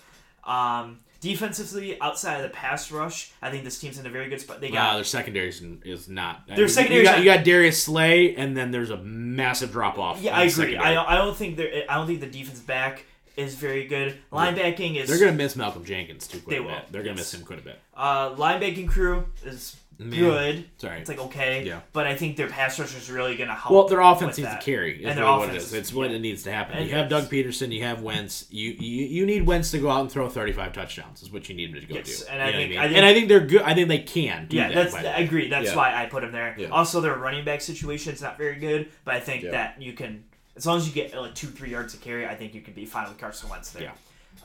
Um, defensively, outside of the pass rush, I think this team's in a very good spot. They Wow, got their secondary is, not. Their secondary You got, you got Darius Slay, and then there's a massive drop off. yeah, I agree. I, I don't think they're. I don't think the defense back is very good. Linebacking is They're gonna miss Malcolm Jenkins too. Quite They a will, bit. They're gonna yes. miss him quite a bit. uh, linebacking crew is Good. Sorry. It's like okay, Yeah. but I think their pass rush is really going to help. Well, their offense needs to carry. Is And their really what it offense is. It's what yeah. it needs to happen. And you have Doug Pederson. You have Wentz. You, you you need Wentz to go out and throw 35 touchdowns. Is what you need him to go Yes, do. and I think- mean? I think- and I think they're good. I think they can. Do Yeah, that, that's I agree. That's Yeah. why I put him there. Yeah. Also, their running back situation is not very good, but I think that you can, as long as you get like two, three yards to carry, I think you can be fine with Carson Wentz there. Yeah.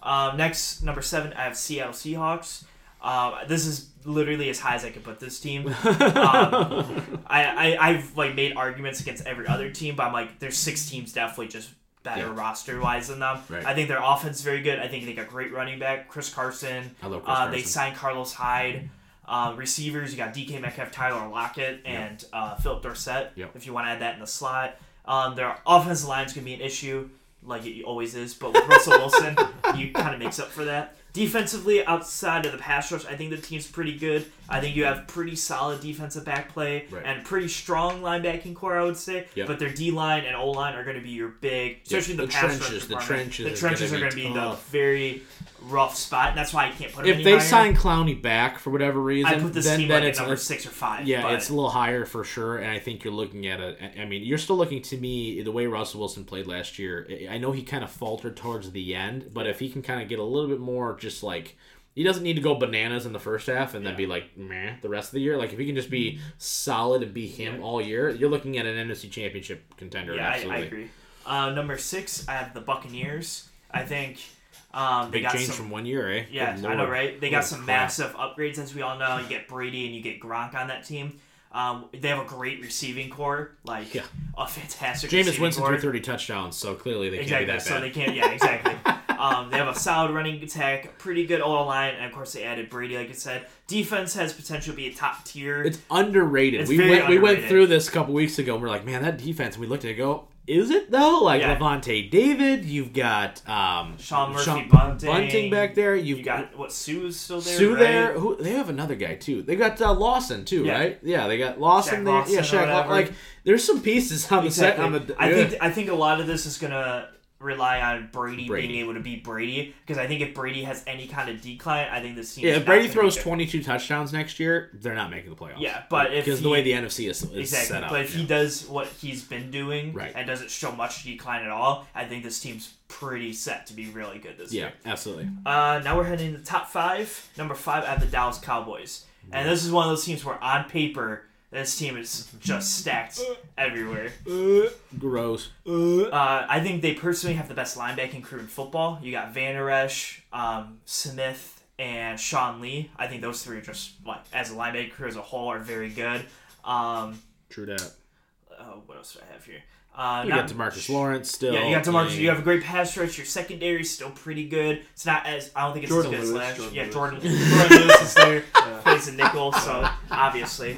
Um, next, number seven, I have Seattle Seahawks. Um, this is literally as high as I could put this team. (laughs) um, I, I I've like made arguments against every other team, but I'm like, there's six teams definitely just better Yeah. roster wise than them. Right. I think their offense is very good. I think they got great running back, Chris Carson. Love Chris Uh, they signed Carlos Hyde. Um, receivers, you got DK Metcalf, Tyler Lockett, and uh, Phillip Dorsett. Yep. If you want to add that in the slot, um, their offensive line is going to be an issue, like it always is. But with Russell Wilson, (laughs) you kind of makes up for that. Defensively, outside of the pass rush, I think the team's pretty good. I think you have pretty solid defensive back play Right. and pretty strong linebacking core, I would say. Yep. But their D line and O line are going to be your big, especially in the, The pass rush trenches, the trenches The are trenches gonna are be going to be the very rough spot, and that's why I can't put them If they higher. sign Clowney back for whatever reason, I put this then, team then like it's at number it's- six or five. Yeah, but it's a little higher for sure, and I think you're looking at a. I mean, you're still looking to me the way Russell Wilson played last year. I- I know he kind of faltered towards the end, but if he can kind of get a little bit more, just like he doesn't need to go bananas in the first half and then be like meh the rest of the year. Like if he can just be solid and be him all year, you're looking at an NFC Championship contender. yeah, I, I absolutely. agree. Uh, number six, I have the Buccaneers. I think um, they Big got change some. from one year, eh? Yeah, I know, right? They got Holy some crap. massive upgrades, as we all know. You get Brady and you get Gronk on that team. Um, they have a great receiving core, like Yeah. a fantastic. Jameis receiving Winston threw 30 touchdowns, so clearly they Exactly. can't be that bad. So they can't. Yeah, exactly. (laughs) um, they have a solid running attack, pretty good O line, and of course they added Brady, like I said. Defense has potential to be a top tier. It's underrated. It's we went we went through this a couple weeks ago and we're like, man, that defense. And we looked at it and go, is it though? Like Yeah. Lavonte David, you've got um, Sean Murphy Bunting. Bunting back there. You've you got what Suh's still there. Suh right? there. Who they have another guy too. They got uh, Lawson too, Yeah. right? Yeah, they got Lawson Shaq there. Lawson yeah, Shaq. Like there's some pieces on the set on the. I think I think a lot of this is gonna rely on Brady, Brady. being able to beat Brady because I think if Brady has any kind of decline, I think this team. Yeah, if Brady not gonna be throws 22 touchdowns next year, they're not making the playoffs. Yeah, but if because the way the NFC is, is Exactly, set up. but if yeah. he does what he's been doing Right. and doesn't show much decline at all, I think this team's pretty set to be really good this yeah, year. Yeah, absolutely. Uh, now we're heading to the top five. Number five, I have the Dallas Cowboys, and this is one of those teams where on paper this team is just stacked everywhere. Gross. Uh, I think they personally have the best linebacking crew in football. You got Van Der Esch, um, Smith, and Sean Lee. I think those three are just like as a linebacking crew as a whole are very good. Um, True that. oh, what else do I have here? Uh, You not- got Demarcus Lawrence still. Yeah, you got Demarcus. Yeah. You have a great pass rush. Your secondary is still pretty good. It's not as I don't think it's Jordan as good Lewis, as last. Jordan yeah, Lewis. Jordan, Jourdan Lewis is there. (laughs) Plays a nickel, so obviously.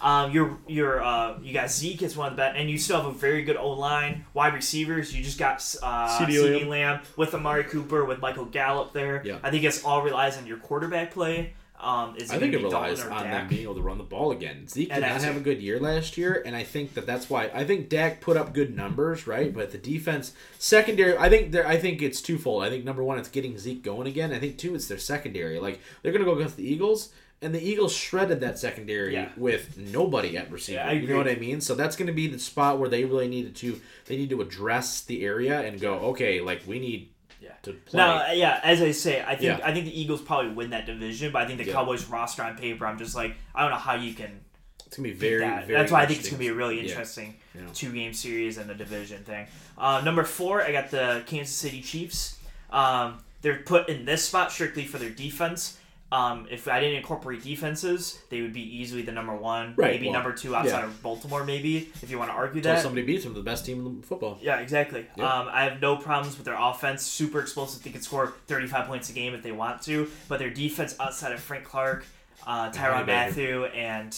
Um, you're you're uh, you got Zeke as one of the best, and you still have a very good O line, wide receivers. You just got uh, CeeDee CD Lamb. Lamb with Amari Cooper with Michael Gallup there. Yeah. I think it's all relies on your quarterback play. Um, is I think it gonna be Dalton relies on Dak? them being able to run the ball again. Zeke did not have a good year last year, and I think that that's why I think Dak put up good numbers, right? But the defense, secondary, I think there, I think it's twofold. I think number one, it's getting Zeke going again. I think two, it's their secondary. Like they're gonna go against the Eagles, and the Eagles shredded that secondary Yeah. with nobody at receiver. Yeah, you know what I mean? So that's gonna be the spot where they really needed to they need to address the area and go, okay, like we need Yeah. to play. Now, yeah, as I say, I think Yeah. I think the Eagles probably win that division, but I think the Yeah. Cowboys roster on paper, I'm just like, I don't know how you can it's gonna be very, that. very. That's why I think it's gonna be a really Yeah. interesting Yeah. two game series and a division thing. Uh, number four, I got the Kansas City Chiefs. Um, they're put in this spot strictly for their defense. Um, if I didn't incorporate defenses, they would be easily the number one, Right, maybe well, number two outside yeah. of Baltimore, maybe if you want to argue Until that. somebody beats them, the best team in football. Yeah, exactly. Yeah. Um, I have no problems with their offense. Super explosive. They can score 35 points a game if they want to. But their defense outside of Frank Clark, uh, Tyrann Mathieu, and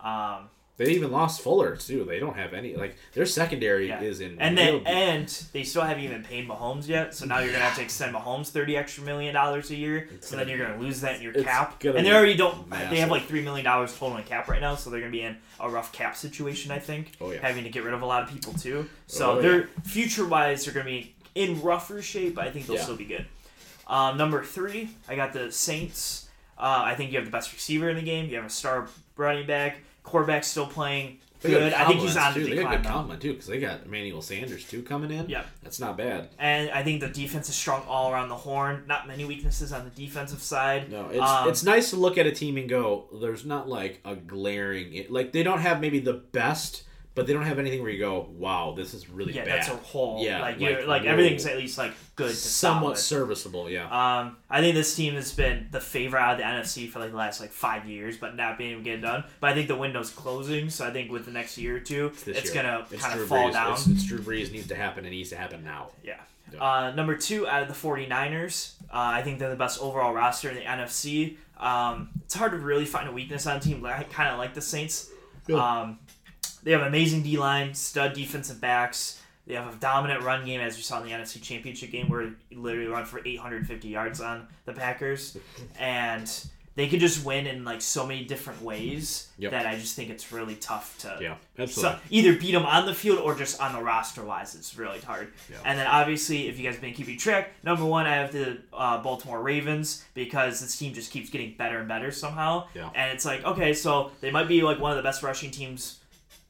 um, They even lost Fuller too. They don't have any like their secondary yeah. is in and then and they still haven't even paid Mahomes yet. So now you're gonna have to extend Mahomes 30 extra million dollars a year. so then you're gonna lose that in your cap. And they already don't. They have like three million dollars total in cap right now. So they're gonna be in a rough cap situation. I think. Oh, yeah. Having to get rid of a lot of people too. So Oh, they're future wise, they're gonna be in rougher shape. But I think they'll Yeah. still be good. Um, number three, I got the Saints. Uh, I think you have the best receiver in the game. You have a star running back. Quarterback's still playing good. I think he's on too. the They got decline good compliment too because they got Emmanuel Sanders too coming in. Yeah. that's not bad. And I think the defense is strong all around the horn. Not many weaknesses on the defensive side. No, it's Um, it's nice to look at a team and go. There's not like a glaring like they don't have maybe the best, but they don't have anything where you go, wow, this is really yeah, bad. that's a whole. Yeah, like like, you're like whoa. everything's at least like good to somewhat solid. serviceable. Yeah, Um, I think this team has been the favorite out of the NFC for like the last like five years, but not being able to get it done. But I think the window's closing, so I think with the next year or two, it's year. gonna It's kind Drew of fall Brees. down. It's, it's Drew Brees needs to happen and it needs to happen now. Yeah. Yeah. Uh, number two out of the 49ers. Uh, I think they're the best overall roster in the NFC. Um, it's hard to really find a weakness on a team. I kind of like the Saints. Yeah. Um, they have amazing D line, stud defensive backs. They have a dominant run game, as we saw in the NFC Championship game, where he literally run for 850 yards on the Packers, (laughs) and they could just win in like so many different ways Yep. that I just think it's really tough to Yeah, so either beat them on the field or just on the roster wise. It's really hard. Yeah. And then obviously, if you guys have been keeping track, number one, I have the uh, Baltimore Ravens because this team just keeps getting better and better somehow. Yeah. And it's like, okay, so they might be like one of the best rushing teams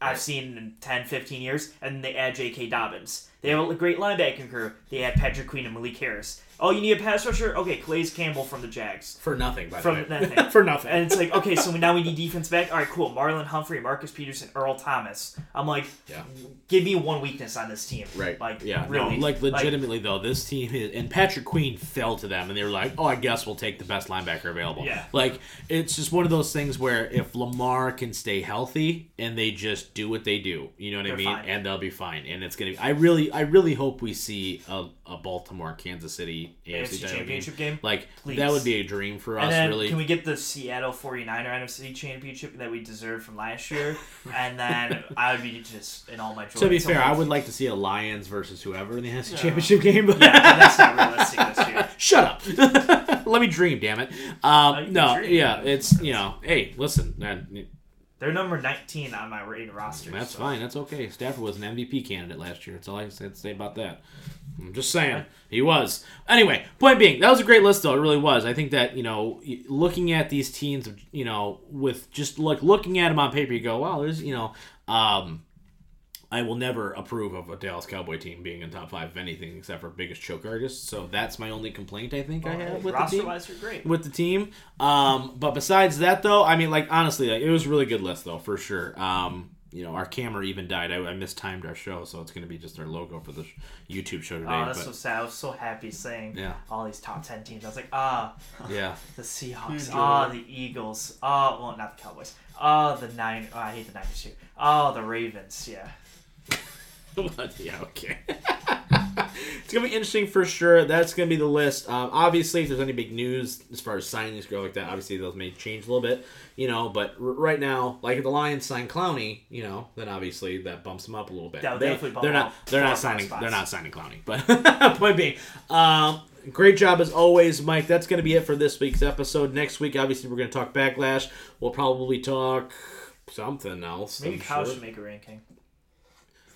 I've seen in 10, 15 years, and they add J.K. Dobbins. They have a great linebacking crew. They add Patrick Queen and Malik Harris. Oh, you need a pass rusher? Okay, Calais Campbell from the Jags. For nothing, by From the way. nothing. (laughs) For nothing. And it's like, okay, so now we need defense back. All right, cool. Marlon Humphrey, Marcus Peterson, Earl Thomas. I'm like, Yeah. give me one weakness on this team. Right. Like, yeah. really. No, like legitimately though, this team is, and Patrick Queen fell to them, and they were like, "Oh, I guess we'll take the best linebacker available." Yeah. Like it's just one of those things where if Lamar can stay healthy and they just do what they do, you know what I mean, fine. and they'll be fine. And it's gonna. Be, I really, I really hope we see a, a Baltimore, Kansas City AFC, AFC championship game. Like Please. that would be a dream for us. Then really. can we get the Seattle 49er NFC championship that we deserved from last year? (laughs) and then I would be just in all my joy. to be fair, I would like to see a Lions versus whoever in the NFC Championship game. Yeah, but that's not realistic this year. (laughs) Shut up. (laughs) Let me dream, damn it. Um, no, dream. yeah, it's you know, hey, listen, man, They're number 19 on my rated roster. that's so. fine. That's okay. Stafford was an MVP candidate last year. That's all I had to say about that. I'm just saying he was. Anyway, point being, that was a great list, though. It really was. I think that you know, looking at these teams, you know, with just like looking at them on paper, you go, wow, there's you know, um, I will never approve of a Dallas Cowboy team being in top five of anything except for biggest choke artists. So that's my only complaint I think I have with the team wise, are great. with the team. Um, but besides that, though, I mean, like honestly, like, it was a really good list, though, for sure. Um, you know, our camera even died. I, I mistimed our show, so it's going to be just our logo for the sh- YouTube show today. Oh, that's but so sad. I was so happy saying Yeah. all these top 10 teams. I was like, ah, (laughs) yeah, the Seahawks. Huge Ah, joy. the Eagles. Ah, well, not the Cowboys. Ah, the Nine. Oh, I hate the Niners too. Oh, the Ravens. Yeah. (laughs) yeah, okay. (laughs) it's gonna be interesting for sure. That's gonna be the list. Um, obviously, if there's any big news as far as signings go like that, obviously those may change a little bit, you know. But r- right now, like if the Lions sign Clowney, you know, then obviously that bumps them up a little bit. Would They- definitely bump they're not. They're not signing. spots. They're not signing Clowney. But (laughs) point being, um, great job as always, Mike. That's gonna be it for this week's episode. Next week, obviously, we're gonna talk backlash. We'll probably talk something else. Maybe Kyle sure. should make a ranking.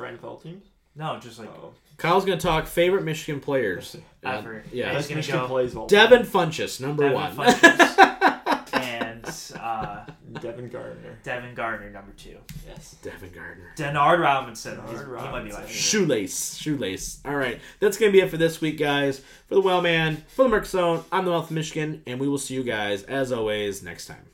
For NFL teams? No, just like Oh. Kyle's gonna talk favorite Michigan players. Uh, ever. yeah. He's Best gonna Michigan go plays all Devin Funchess, number Devin one. Funchess (laughs) and uh, Devin Gardner. Devin Gardner, number two. Yes. Devin Gardner. Denard Robinson. Denard He's- He might be Robinson. my favorite. Shoelace. Shoelace. All right. That's going to be it for this week, guys. For the Well Man, for the Merc Zone, I'm the Mouth of Michigan, and we will see you guys, as always, next time.